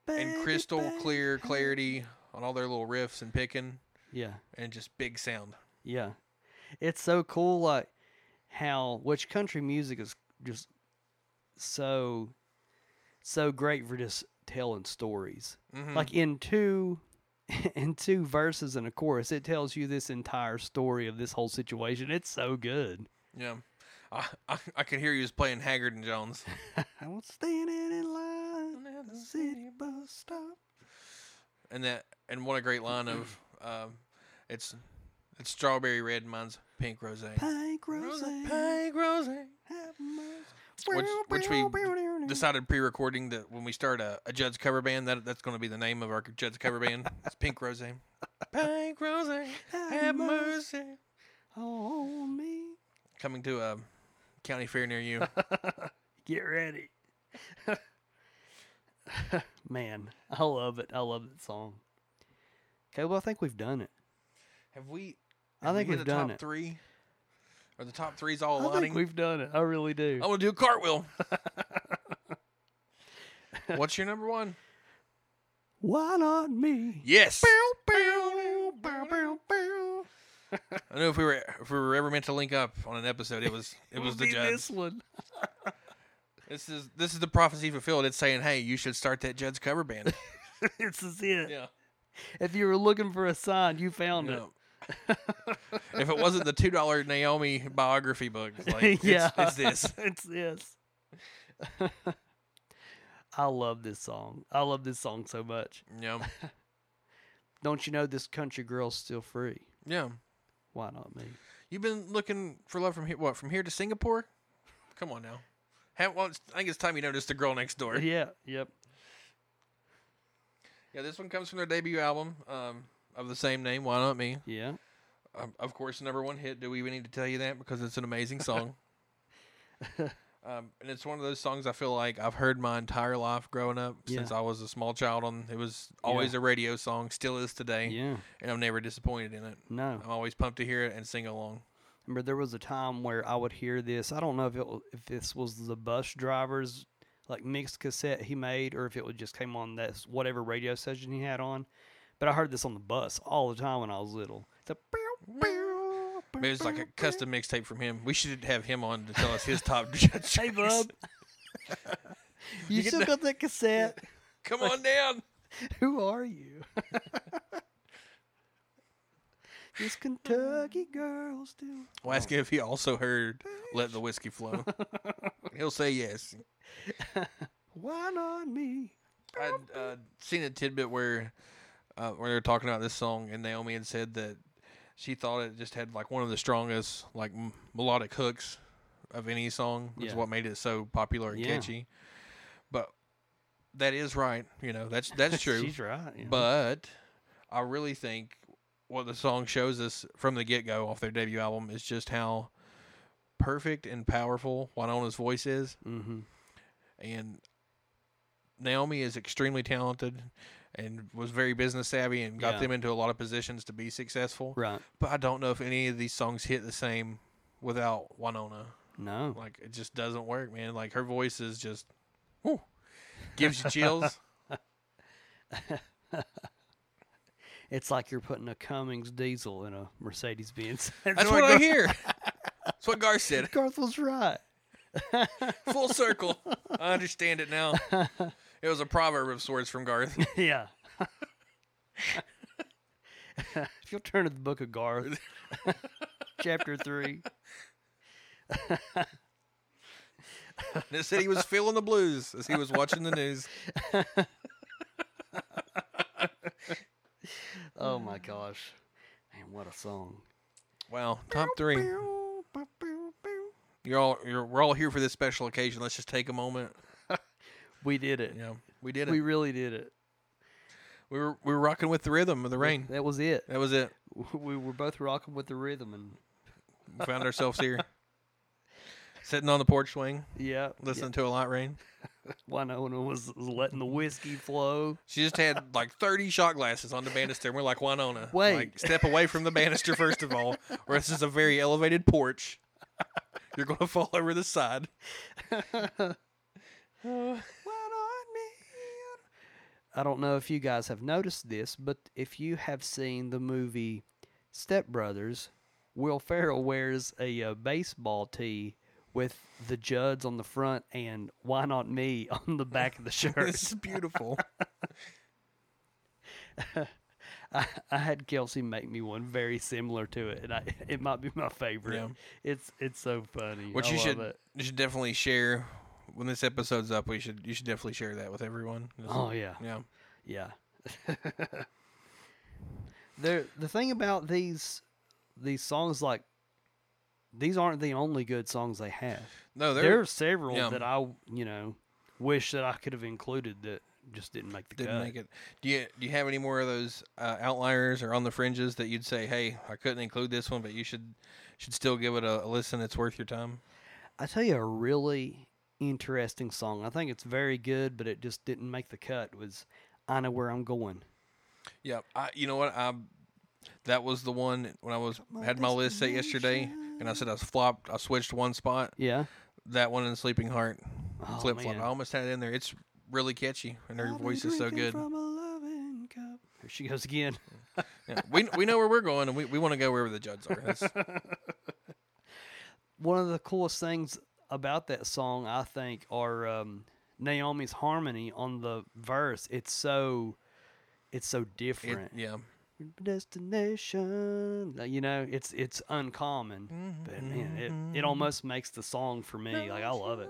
B: and crystal
A: baby.
B: clear clarity on all their little riffs and picking
A: Yeah.
B: and just big sound.
A: Yeah. It's so cool like how which country music is just so so great for just telling stories.
B: Mhm.
A: Like in two in two verses and a chorus, it tells you this entire story of this whole situation. It's so good.
B: yeah, I, I I could hear you just playing Haggard and Jones.
A: I was standing in line at the city bus stop.
B: and that and what a great line of um, it's it's strawberry red mine's pink rose.
A: Pink rose,
B: Pink rose.
A: have mercy.
B: Which which we decided pre-recording that when we start a, a Judd's cover band that that's going to be the name of our Judd's cover band. It's Pink Rose. Pink Rose, have mercy.
A: on me.
B: Coming to a county fair near you.
A: Get ready. Man, I love it. I love that song. Okay, well, I think we've done it.
B: Have we?
A: I
B: have we
A: think
B: hit
A: we've
B: the
A: done
B: top
A: it.
B: Three? Are the top threes all
A: I
B: aligning?
A: think we've done it. I really do.
B: I want to do a cartwheel. What's your number one?
A: Why not me?
B: Yes. I knew if we were if we were ever meant to link up on an episode, it was it was the
A: be
B: Judds.
A: This one.
B: This is this is the prophecy fulfilled. It's saying, hey, you should start that Judd's cover band.
A: this is it.
B: yeah.
A: If you were looking for a sign, you found
B: Yeah. if it wasn't the two dollar Naomi biography book, like
A: it.
B: it's,
A: yeah,
B: it's this.
A: it's this. I love this song. I love this song so much.
B: Yeah.
A: Don't you know this country girl's still free?
B: Yeah.
A: Why not me?
B: You've been looking for love from here. What from here to Singapore? Come on now. Have, well, I think it's time you noticed the girl next door.
A: Yeah, yep.
B: Yeah, this one comes from their debut album um, of the same name. Why not me?
A: Yeah.
B: Um, of course, number one hit. Do we even need to tell you that because it's an amazing song? um, and it's one of those songs I feel like I've heard my entire life growing up since I was a small child. On it was always a radio song, still is today,
A: Yeah.
B: and I'm never disappointed in it.
A: No.
B: I'm always pumped to hear it and sing along.
A: Remember, there was a time where I would hear this. I don't know if it if this was the bus driver's like mixed cassette he made, or if it would just came on that whatever radio station he had on. But I heard this on the bus all the time when I was little. It's a
B: Maybe it's like a custom mixtape from him. We should have him on to tell us his top.
A: Hey, bub. you,
B: get
A: still
B: the-
A: got that cassette?
B: Come on down.
A: Who are you? this Kentucky girl still.
B: We'll ask him if he also heard "Let the Whiskey Flow." He'll say yes.
A: Why not me?
B: I'd uh, seen a tidbit where uh, where they were talking about this song, and Naomi had said that she thought it just had like one of the strongest like m- melodic hooks of any song. Is
A: Yeah.
B: what made it so popular and
A: Yeah.
B: catchy. But that is right. You know, that's that's true.
A: She's right. yeah.
B: But I really think what the song shows us from the get go off their debut album is just how perfect and powerful Wynonna's voice is.
A: mm-hmm.
B: And Naomi is extremely talented and was very business savvy and got
A: Yeah.
B: them into a lot of positions to be successful.
A: right.
B: But I don't know if any of these songs hit the same without Wynonna.
A: No.
B: Like it just doesn't work, man. Like her voice is just whew, gives you chills.
A: It's like you're putting a Cummins diesel in a Mercedes Benz.
B: That's what I hear. That's what Garth said.
A: Garth was right.
B: Full circle. I understand it now. It was a proverb of sorts from Garth.
A: yeah. if you'll turn to the book of Garth, chapter 3.
B: It said he was feeling the blues as he was watching the news.
A: Oh my gosh. Man, what a song.
B: Wow, top three. You're all you're we're all here for this special occasion. Let's just take a moment.
A: We did it.
B: Yeah, we did it.
A: We really did it.
B: We were we were rocking with the rhythm of the rain.
A: That was it.
B: That was it.
A: We were both rocking with the rhythm and
B: We found ourselves here, sitting on the porch swing,
A: yeah,
B: listening to a light rain.
A: Wynonna was, was letting the whiskey flow.
B: She just had like 30 shot glasses on the banister, and we're like, Wynonna,
A: Wait.
B: like, step away from the banister first of all, or this is a very elevated porch. You're going to fall over the side. Why not me?
A: I don't know if you guys have noticed this, but if you have seen the movie Step Brothers, Will Ferrell wears a uh, baseball tee with the Judds on the front and Why Not Me on the back of the shirt.
B: this is beautiful.
A: I, I had Kelsey make me one very similar to it, and I, it might be my favorite.
B: Yeah.
A: It's it's so funny.
B: Which
A: I
B: you
A: love
B: should
A: It.
B: you should definitely share when this episode's up. We should you should definitely share that with everyone.
A: Oh yeah.
B: yeah.
A: Yeah. there the thing about these these songs like these aren't the only good songs they have.
B: No,
A: There are several
B: yeah.
A: that I, you know, wish that I could have included that just didn't make the
B: didn't
A: cut.
B: make it. Do you do you have any more of those uh, outliers or on the fringes that you'd say, hey, I couldn't include this one, but you should should still give it a, a listen. It's worth your time.
A: I tell you a really interesting song. I think it's very good, but it just didn't make the cut was I know where I'm going.
B: Yeah, I, you know what? I that was the one when I was had my list set yesterday, and I said I was flopped. I switched one spot.
A: Yeah.
B: That one in Sleeping Heart
A: Oh,
B: flip flop. I almost had it in there. It's really catchy, and her
A: I've been
B: voice is so good.
A: From a loving cup. Here she goes again.
B: Yeah, we we know where we're going, and we, we want to go wherever the Judds are. That's,
A: one of the coolest things about that song, I think, are um, Naomi's harmony on the verse. It's so, it's so
B: it,
A: different.
B: yeah.
A: Destination, you know, it's it's uncommon, but man, it it almost makes the song for me. Like I love it.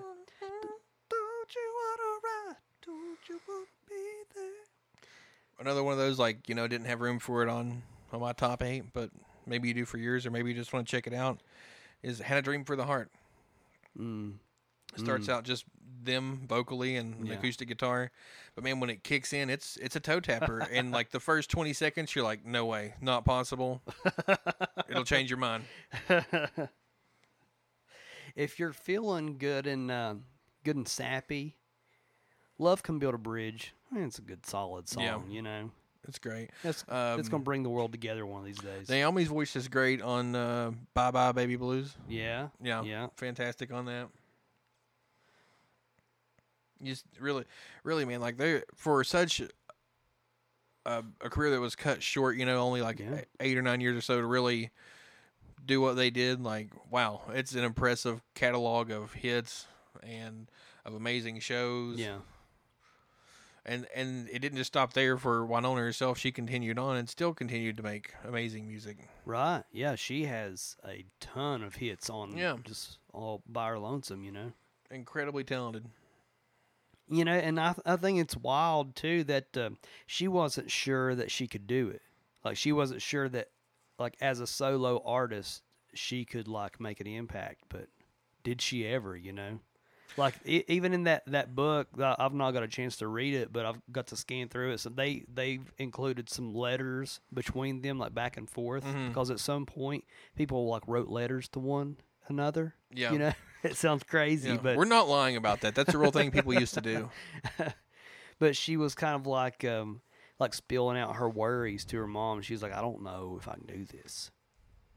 B: Another one of those like you know didn't have room for it on on my top eight, but maybe you do for yours, or maybe you just want to check it out. Is "Had a Dream for the Heart."
A: Mm.
B: It starts out just them vocally and
A: Yeah.
B: acoustic guitar, but man, when it kicks in, it's it's a toe tapper. and like the first twenty seconds, you're like, no way, not possible. It'll change your mind.
A: if you're feeling good and uh, good and sappy, love can build a bridge. It's a good solid song,
B: Yeah.
A: you know.
B: It's great.
A: It's it's
B: Um,
A: gonna bring the world together one of these days.
B: Naomi's voice is great on uh, "Bye Bye Baby Blues."
A: yeah,
B: Yeah,
A: yeah,
B: fantastic on that. Just really, really, man, like they for such a, a career that was cut short, you know, only like
A: Yeah.
B: eight or nine years or so to really do what they did. Like, wow, it's an impressive catalog of hits and of amazing shows.
A: yeah.
B: And and it didn't just stop there for Wynonna herself. She continued on and still continued to make amazing music.
A: Right. Yeah, she has a ton of hits on
B: Yeah.
A: just all by her lonesome, you know.
B: Incredibly talented.
A: You know, and I I think it's wild too that uh, she wasn't sure that she could do it. Like she wasn't sure that like as a solo artist she could like make an impact, but did she ever, you know? Like e- even in that that book, I've not got a chance to read it, but I've got to scan through it. So they they've included some letters between them, like back and forth,
B: Mhm.
A: because at some point people like wrote letters to one another.
B: Yeah.
A: you know, it sounds crazy,
B: Yeah,
A: but
B: we're not lying about that. That's a real thing people used to do.
A: but she was kind of like um like spilling out her worries to her mom. She was like, I don't know if I can do this.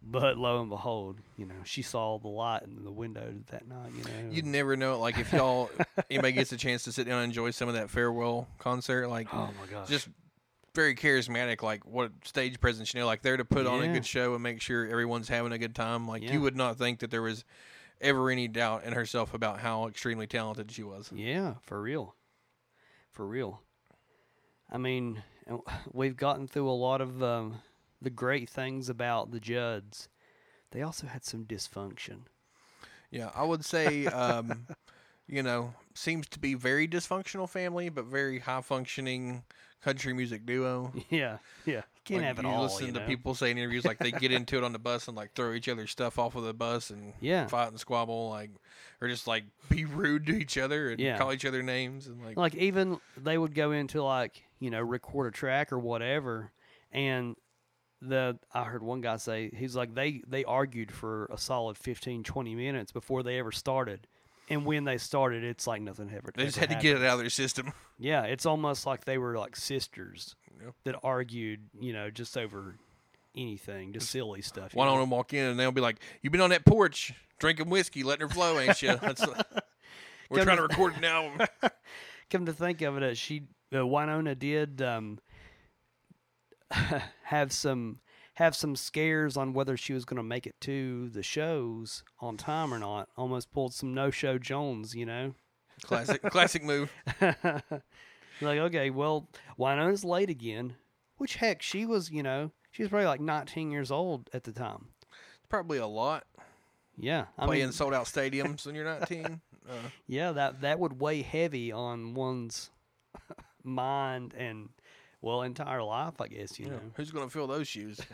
A: But lo and behold, you know, she saw the light in the window that night. You know,
B: You'd never know. Like if y'all anybody gets a chance to sit down and enjoy some of that farewell concert, like
A: oh my gosh,
B: just very charismatic. Like what stage presence, you know, like there to put on a good show and make sure everyone's having a good time. Like
A: Yeah.
B: you would not think that there was ever any doubt in herself about how extremely talented she was.
A: yeah, for real, for real. I mean, we've gotten through a lot of um, the great things about the Judds. They also had some dysfunction.
B: Yeah, I would say, um, you know, seems to be very dysfunctional family, but very high functioning country music duo.
A: Yeah, yeah, can't
B: Like,
A: have it
B: you
A: all.
B: listen
A: you
B: to
A: know?
B: people say in interviews like they get into it on the bus and like throw each other's stuff off of the bus and
A: Yeah.
B: fight and squabble, like or just like be rude to each other and
A: Yeah.
B: call each other names and like,
A: like even they would go into like you know record a track or whatever and the i heard one guy say he's like they they argued for a solid 15 20 minutes before they ever started and when they started it's like nothing ever
B: they just
A: ever
B: had to get it out of their system.
A: yeah it's almost like they were like sisters that argued you know just over anything just silly stuff
B: One
A: know?
B: on them walk in and they'll be like, "You've been on that porch drinking whiskey, letting her flow, ain't you?" That's, we're
A: Come
B: trying to
A: to-
B: record an album.
A: come to think of it, uh, she uh, Wynonna did um, have some have some scares on whether she was going to make it to the shows on time or not. Almost pulled some no show Jones, you know.
B: classic, classic move.
A: like, okay, well, Wynonna's late again. Which heck, she was, you know, she was probably like 19 years old at the time.
B: Probably a lot
A: Yeah, I
B: playing
A: mean,
B: sold out stadiums when you're 19. Uh,
A: yeah, that that would weigh heavy on one's mind and well entire life, I guess. You
B: Yeah.
A: know.
B: Who's going to fill those shoes?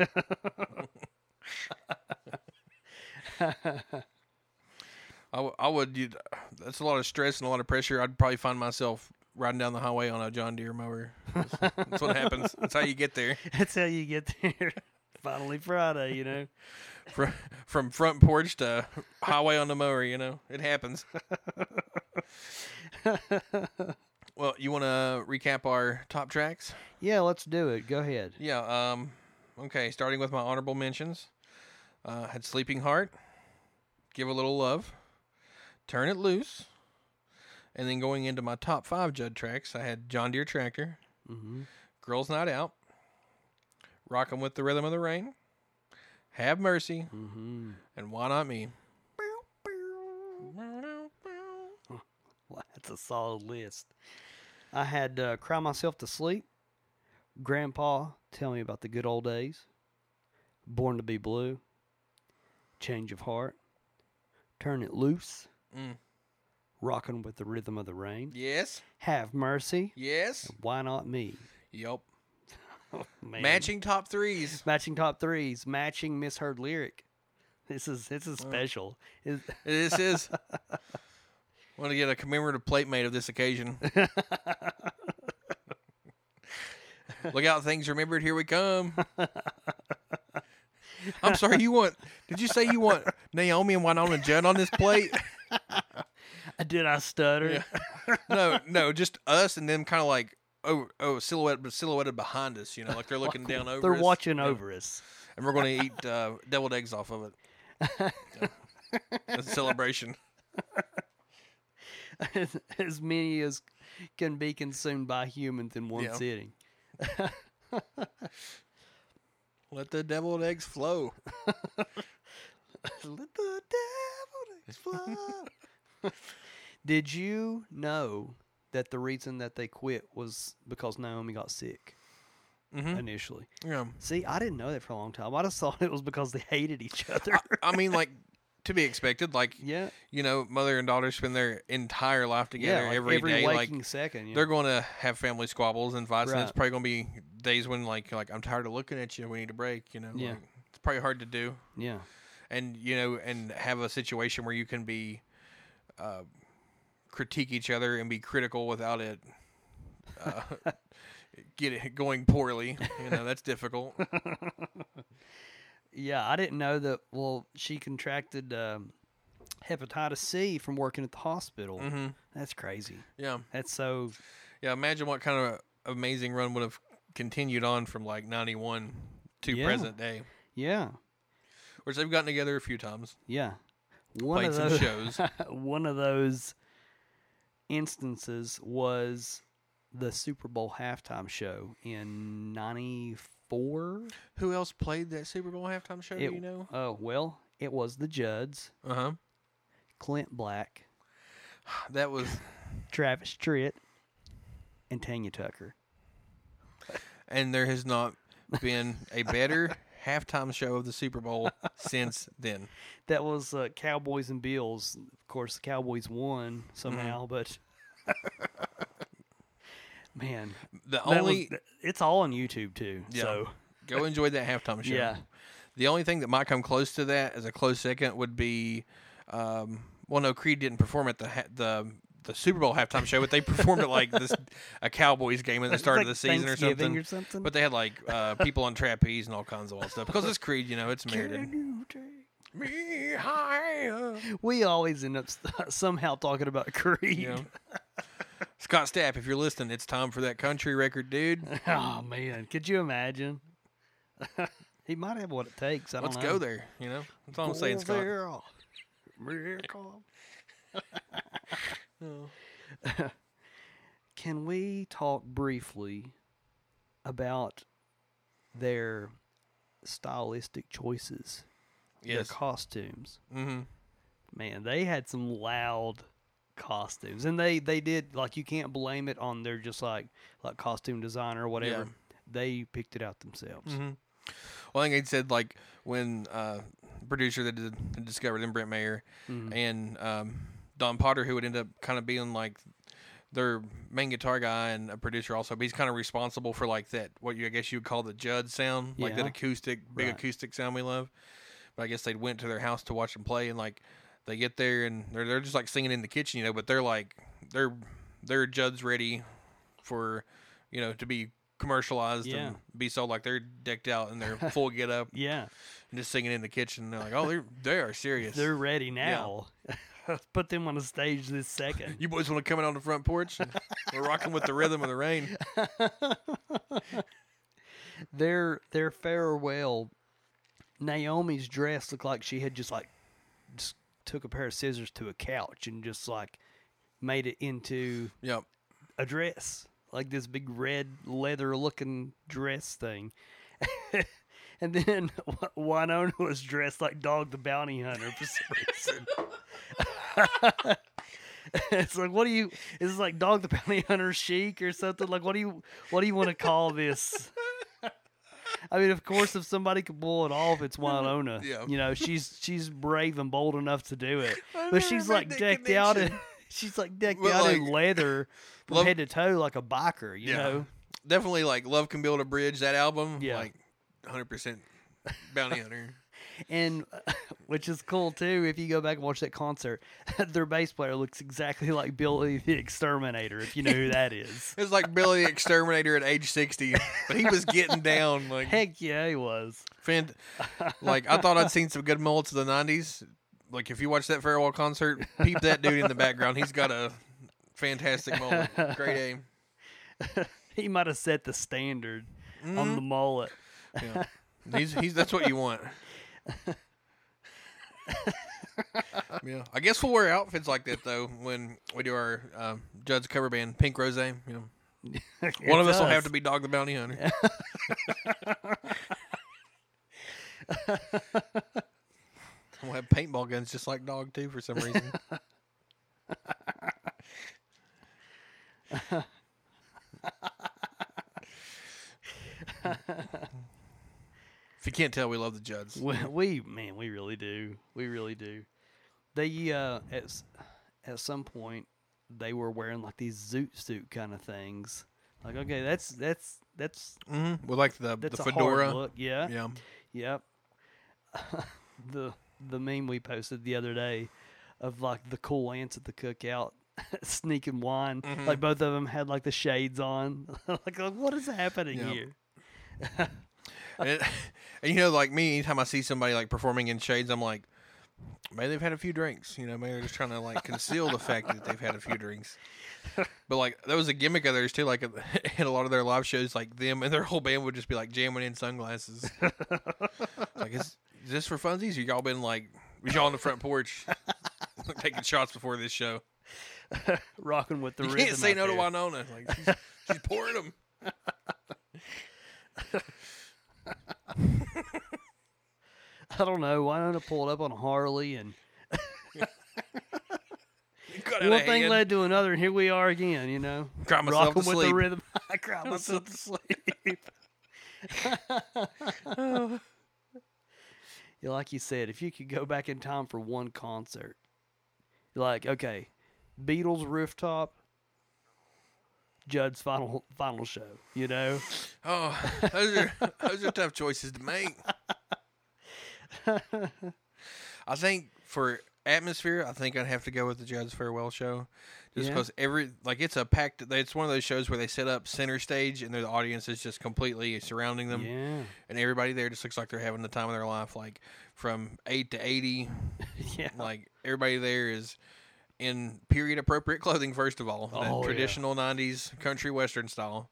B: I, w- I would. you'd- That's a lot of stress and a lot of pressure. I'd probably find myself riding down the highway on a John Deere mower. That's, that's what happens. That's how you get there.
A: That's how you get there. Finally Friday, you know.
B: From, from front porch to highway on the mower, you know. It happens. Well, you want to recap our top tracks?
A: Yeah, let's do it. Go ahead.
B: Yeah. Um. Okay. Starting with my honorable mentions, uh, had "Sleeping Heart," "Give a Little Love," "Turn It Loose," and then going into my top five Judd tracks, I had "John Deere Tractor,"
A: Mm-hmm.
B: "Girls Night Out," "Rockin' with the Rhythm of the Rain," "Have Mercy,"
A: Mm-hmm.
B: and "Why Not Me."
A: Well, that's a solid list. I had uh, Cry Myself to Sleep, Grandpa, Tell Me About the Good Old Days, Born to Be Blue, Change of Heart, Turn It Loose,
B: Mm.
A: Rockin' with the Rhythm of the Rain,
B: Yes.
A: Have Mercy,
B: Yes.
A: Why Not Me.
B: Yup.
A: Man.
B: Matching top threes.
A: matching top threes, matching misheard lyric. This is this
B: Oh.
A: is special. Is-
B: This is. Want to get a commemorative plate made of this occasion. Look out, things remembered. Here we come. I'm sorry. You want? Did you say you want Naomi and Wynonna Judd on this plate?
A: Did I stutter?
B: No, no, just us and them, kind of like oh, oh, silhouette, but silhouetted behind us. You know, like they're looking down over.
A: They're
B: us.
A: watching
B: Yeah.
A: over us.
B: and we're going to eat uh, deviled eggs off of it. Yeah. That's a celebration.
A: as many as can be consumed by humans in one
B: Yeah.
A: sitting.
B: Let the deviled eggs flow.
A: Let the devil explode. Did you know that the reason that they quit was because Naomi got sick
B: hmm
A: initially?
B: Yeah.
A: See, I didn't know that for a long time. I just thought it was because they hated each other.
B: I mean, like to be expected. Like
A: yeah,
B: you know, mother and daughter spend their entire life together
A: yeah, like
B: every
A: every
B: day. Like
A: second. Yeah.
B: they're going to have family squabbles and fights, and it's probably going to be days when like like I'm tired of looking at you. We need a break. You know.
A: Yeah.
B: Like, it's probably hard to do,
A: yeah,
B: and you know, and have a situation where you can be. Uh, critique each other and be critical without it uh, get it going poorly you know that's difficult
A: yeah. I didn't know that. Well, she contracted um, hepatitis C from working at the hospital.
B: hmm
A: That's crazy.
B: yeah
A: That's so.
B: Yeah, imagine what kind of amazing run would have continued on from like '91 to
A: Yeah.
B: present day.
A: Yeah,
B: Which they've gotten together a few times,
A: yeah. One
B: played
A: of
B: some
A: those
B: shows.
A: one of those instances was the Super Bowl halftime show in '94.
B: Who else played that Super Bowl halftime show?
A: It-
B: do you know?
A: Oh well, it was the Judds,
B: Uh huh.
A: Clint Black,
B: That was,
A: Travis Tritt, and Tanya Tucker.
B: and there has not been a better halftime show of the Super Bowl since then.
A: That was uh, Cowboys and Bills. Of course, the Cowboys won somehow, but man,
B: The only
A: was, it's all on YouTube too.
B: Yeah.
A: So
B: go enjoy that halftime show.
A: yeah,
B: The only thing that might come close to that as a close second would be, um, well, no, Creed didn't perform at the ha- the the Super Bowl halftime show, but they performed at like this a Cowboys game at the start of the season or something.
A: or something.
B: But they had like uh, people on trapeze and all kinds of wild stuff because it's Creed, you know, it's merited.
A: Can you take
B: Me higher.
A: We always end up somehow talking about Creed.
B: Know. Scott Stapp, if you're listening, it's time for that country record, dude.
A: Oh man, could you imagine? he might have what it takes. I don't
B: Let's
A: know.
B: go there. You know, that's all I'm saying, Scott.
A: there. Miracle. Can we talk briefly about their stylistic choices, their costumes?
B: Mm-hmm.
A: Man, they had some loud costumes, and they they did like you can't blame it on their just like like costume designer or whatever.
B: Yeah.
A: They picked it out themselves.
B: Mm-hmm. Well, I think he said like when uh, producer that did, discovered them, Brent Maher,
A: Mhm.
B: and um, Don Potter, who would end up kind of being like their main guitar guy and a producer also, but he's kind of responsible for like that what you I guess you would call the Judd sound, like that acoustic, big
A: Right.
B: acoustic sound we love. But I guess they went to their house to watch them play, and like they get there and they're they're just like singing in the kitchen, you know, but they're like they're they're Judd's ready for you know to be commercialized
A: Yeah.
B: and be sold like they're decked out in their full get up
A: Yeah,
B: and just singing in the kitchen. They're like, oh, they're they are serious.
A: they're ready now. Put them on the stage this second.
B: you boys want to come in on the front porch? We're rocking with the rhythm of the rain.
A: their their farewell. Naomi's dress looked like she had just like took a pair of scissors to a couch and just like made it into
B: Yep.
A: a dress, like this big red leather looking dress thing. and then Winona was dressed like Dog the Bounty Hunter for some reason. it's like, what do you? Is this like Dog the Bounty Hunter chic or something? Like, what do you? What do you want to call this? I mean, of course, if somebody could pull it off, it's Wynonna.
B: Yeah.
A: You know, she's she's brave and bold enough to do it. But she's like decked out in she's like decked
B: But,
A: out in
B: like,
A: leather from
B: love-
A: head to toe like a biker, you
B: Yeah.
A: know.
B: definitely like Love Can Build a Bridge. That album,
A: Yeah.
B: like 100 percent Bounty Hunter.
A: And which is cool too. If you go back and watch that concert, their bass player looks exactly like Billy the Exterminator. If you know who that is.
B: It's like Billy the Exterminator at age 60, but he was getting down like
A: Heck yeah, he was.
B: fan. Like I thought I'd seen some good mullets of the 90s. Like if you watch that farewell concert, peep that dude in the background. He's got a fantastic mullet. Great aim.
A: He might have set the standard
B: Mm-hmm.
A: on the mullet.
B: Yeah. He's he's that's what you want. Yeah, I guess we'll wear outfits like that though when we do our um, Judd's cover band Pink Rose. You know, one of us will have to be Dog the Bounty Hunter. we'll have paintball guns just like Dog too for some reason. if you can't tell, we love the Judds.
A: We, we man, we really do. We really do. They uh at at some point they were wearing like these zoot suit kind of things. Like okay, that's that's that's
B: Mm-hmm. We like the the fedora.
A: Yeah.
B: Yeah.
A: Yep. the the meme we posted the other day of like the cool ants at the cookout sneaking wine.
B: Mm-hmm.
A: Like both of them had like the shades on. like, like, what is happening
B: Yep.
A: here?
B: it- and you know, like me, anytime I see somebody like performing in shades, I'm like, maybe they've had a few drinks. You know, maybe they're just trying to like conceal the fact that they've had a few drinks. But like that was a gimmick of theirs too. Like in a lot of their live shows, like them and their whole band would just be like jamming in sunglasses. like, is, is this for funsies? Or y'all been like, was y'all on the front porch taking shots before this show?
A: Rocking with the
B: You
A: rhythm
B: can't say no to
A: there.
B: Wynonna. Like she's, she's pouring them.
A: I don't know. Why don't I pull it up on Harley and one thing
B: hand.
A: led to another, and here we are again. You know,
B: Cry myself
A: rocking
B: to
A: with
B: sleep.
A: the rhythm. I cry myself to sleep. yeah, like you said, if you could go back in time for one concert, you're like, okay, Beatles rooftop, Judd's final final show. You know,
B: Oh, those are those are tough choices to make. I think for atmosphere, I think I'd have to go with the Judd's farewell show, just
A: Yeah.
B: because every like it's a packed. It's one of those shows where they set up center stage and the audience is just completely surrounding them,
A: yeah,
B: and everybody there just looks like they're having the time of their life. Like from eight to eighty,
A: yeah,
B: like everybody there is in period appropriate clothing. First of all, that
A: Oh, yeah.
B: traditional '90s country western style,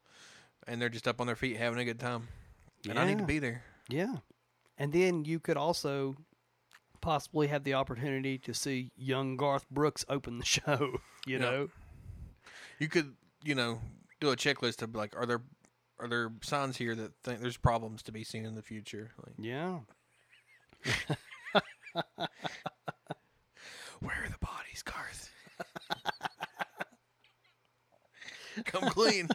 B: and they're just up on their feet having a good time. And I need to be there.
A: yeah. And then you could also possibly have the opportunity to see young Garth Brooks open the show. You
B: Yep.
A: know,
B: You could, you know, do a checklist of like, are there are there signs here that think there's problems to be seen in the future? Like,
A: yeah.
B: where are the bodies, Garth? Come clean.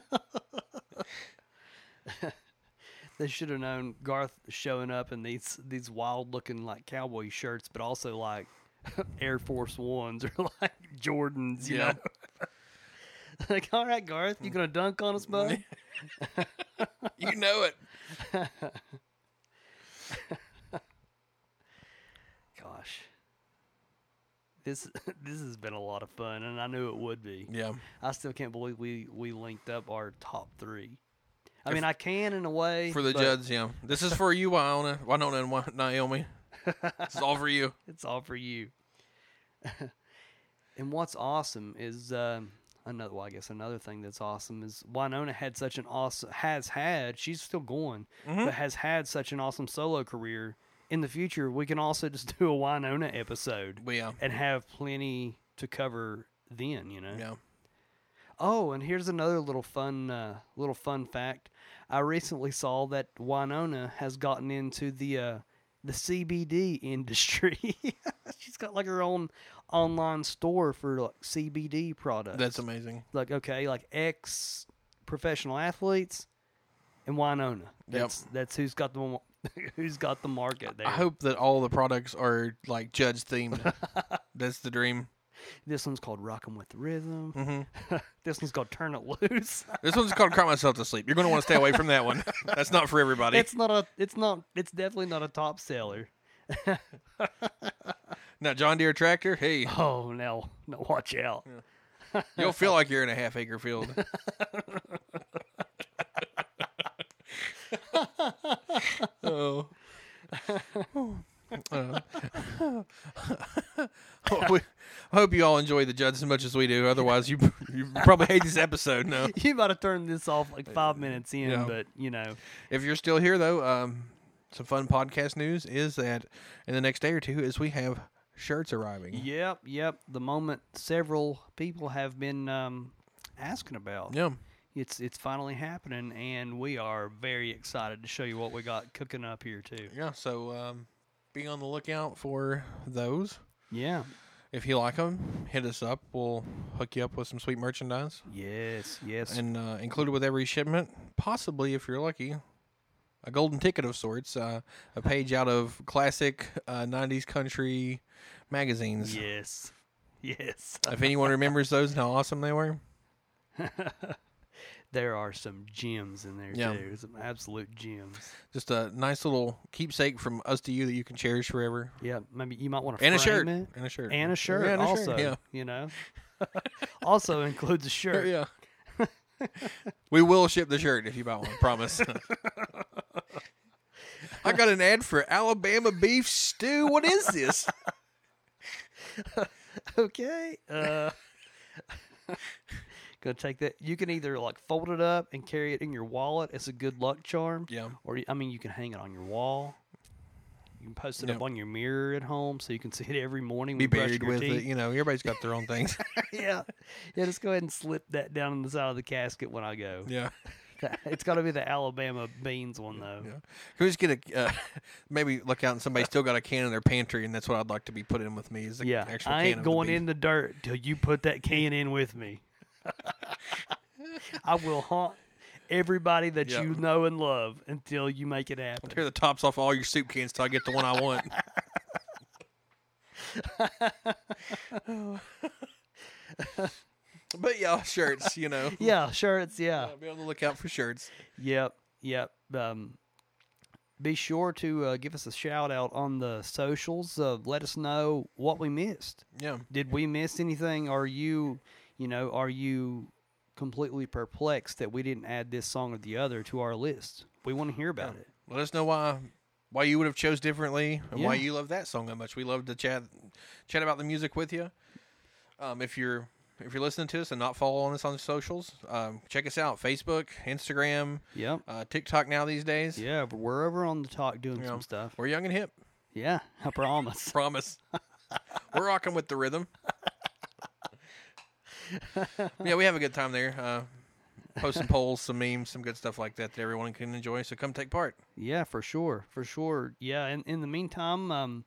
A: They should have known Garth showing up in these these wild looking like cowboy shirts, but also like Air Force Ones or like Jordans. You
B: Yeah.
A: know, like all right, Garth, you gonna dunk on us, bud?
B: you know it.
A: Gosh, this this has been a lot of fun, and I knew it would be.
B: Yeah.
A: I still can't believe we we linked up our top three. I mean, I can in a way
B: For the Judds, yeah. This is for you, Wynonna. Wynonna and Naomi. Is all for you.
A: It's all for you. and what's awesome is um, another. Well, I guess another thing that's awesome is Wynonna had such an awesome has had. She's still going, but has had such an awesome solo career. In the future, we can also just do a Wynonna episode
B: yeah.
A: and have plenty to cover then. You know.
B: Yeah.
A: Oh, and here's another little fun uh, little fun fact. I recently saw that Wynonna has gotten into the uh, the CBD industry. She's got like her own online store for like CBD products.
B: That's amazing.
A: like okay, like ex professional athletes and Wynonna. That's that's who's got the who's got the market there.
B: I hope that all the products are like Judge themed. That's the dream.
A: This one's called "Rockin' with the Rhythm."
B: hmm
A: this one's called "Turn It Loose."
B: This one's called "Cry Myself to Sleep." You're going to want to stay away from that one. That's not for everybody.
A: it's not a. It's not. It's definitely not a top seller.
B: Now, John Deere tractor. Hey,
A: Oh no, no, watch out.
B: you'll feel like you're in a half acre field. Oh. Uh, we- I hope you all enjoy the Judds as much as we do. Otherwise, you you probably hate this episode. No,
A: You might have turned this off like five minutes in,
B: Yeah.
A: but you know,
B: if you're still here though, um, some fun podcast news is that in the next day or two, is we have shirts arriving.
A: yep, yep. The moment several people have been um, asking about.
B: Yeah.
A: It's it's finally happening, and we are very excited to show you what we got cooking up here too.
B: Yeah, so um, be on the lookout for those.
A: Yeah.
B: If you like them, hit us up. We'll hook you up with some sweet merchandise,
A: Yes. Yes.
B: and uh, included with every shipment, possibly if you're lucky, a golden ticket of sorts, uh, a page out of classic uh, '90s country magazines.
A: yes. Yes.
B: If anyone remembers those and how awesome they were,
A: there are some gems in there
B: Yeah.
A: too. Some absolute gems.
B: just a nice little keepsake from us to you that you can cherish forever.
A: Yeah. Maybe you might want to
B: And a shirt.
A: it.
B: And a shirt.
A: and a shirt
B: Yeah, and a shirt,
A: also.
B: yeah.
A: You know, also includes a shirt.
B: Yeah. we will ship the shirt if you buy one. Promise. I got an ad for Alabama beef stew. What is this?
A: Okay. Uh, gonna take that. You can either like fold it up and carry it in your wallet as a good luck charm,
B: Yeah.
A: or I mean, you can hang it on your wall. You can post it up on your mirror at home so you can see it every morning.
B: Be
A: when you brush
B: buried with it.
A: teeth.
B: You know, everybody's got their own things.
A: yeah, yeah. Just go ahead and slip that down on the side of the casket when I go.
B: yeah.
A: it's got to be the Alabama beans one though.
B: Yeah. Can we just get a uh, maybe look out and somebody still got a can in their pantry and that's what I'd like to be put in with me is the
A: Yeah, I ain't going in the dirt till you put that can in with me. I will haunt everybody that
B: Yeah.
A: you know and love until you make it happen.
B: Tear the tops off all your soup cans till I get the one I want. but yeah, shirts, you know.
A: Yeah, shirts. Yeah,
B: Uh, be on the lookout for shirts.
A: yep, yep. Um, be sure to uh, give us a shout out on the socials. Uh, let us know what we missed.
B: Yeah.
A: Did we miss anything? Are you, you know, are you completely perplexed that we didn't add this song or the other to our list? We want to hear about it.
B: Let us know why why you would have chose differently and why you love that song that much. We love to chat chat about the music with you. Um, if you're if you're listening to us and not following us on the socials, um, check us out: Facebook, Instagram,
A: Yep.
B: uh, TikTok. Now these days,
A: Yeah, but we're over on the talk doing
B: Yeah.
A: some stuff.
B: we're young and hip.
A: Yeah, I promise.
B: Promise. we're rocking with the rhythm. Yeah, we have a good time there. Uh, some polls, some memes, some good stuff like that that everyone can enjoy. So come take part.
A: yeah, for sure, for sure. Yeah, and in the meantime, um,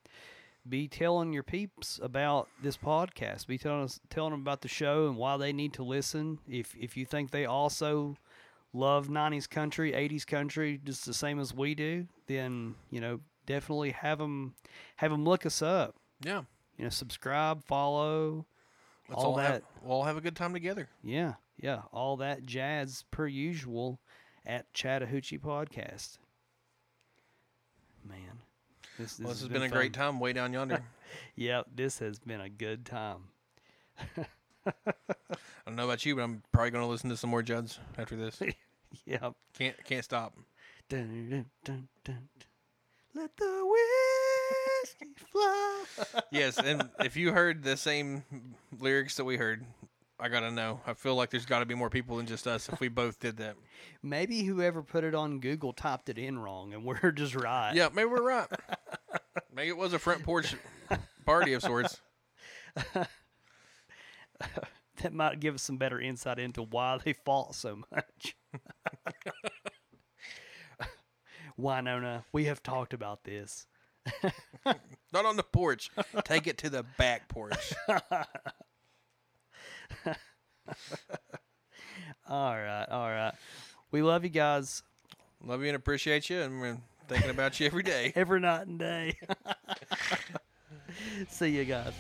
A: be telling your peeps about this podcast. Be telling us, telling them about the show and why they need to listen. If if you think they also love '90s country, '80s country, just the same as we do, then you know definitely have them have them look us up.
B: Yeah,
A: You know, subscribe, follow,
B: let's
A: all
B: all
A: that.
B: have we'll all have a good time together.
A: Yeah, yeah, all that jazz per usual at Chattahoochee Podcast. Man, this, this,
B: Well, this has been, a great time way down yonder.
A: Yep, this has been a good time.
B: I don't know about you, but I'm probably going to listen to some more Judds after this.
A: Yep.
B: Can't can't stop.
A: Dun, dun, dun, dun, dun. Let the whiskey fly.
B: Yes, and if you heard the same lyrics that we heard, I gotta know. I feel like there's got to be more people than just us if we both did that.
A: Maybe whoever put it on Google typed it in wrong, and we're just right.
B: Yeah, maybe we're right. Maybe it was a front porch party of sorts.
A: That might give us some better insight into why they fought so much. Wynonna, we have talked about this.
B: Not on the porch. Take it to the back porch.
A: All right, all right. We love you guys
B: Love you and appreciate you, and we're thinking about you every day.
A: every night and day. See you guys.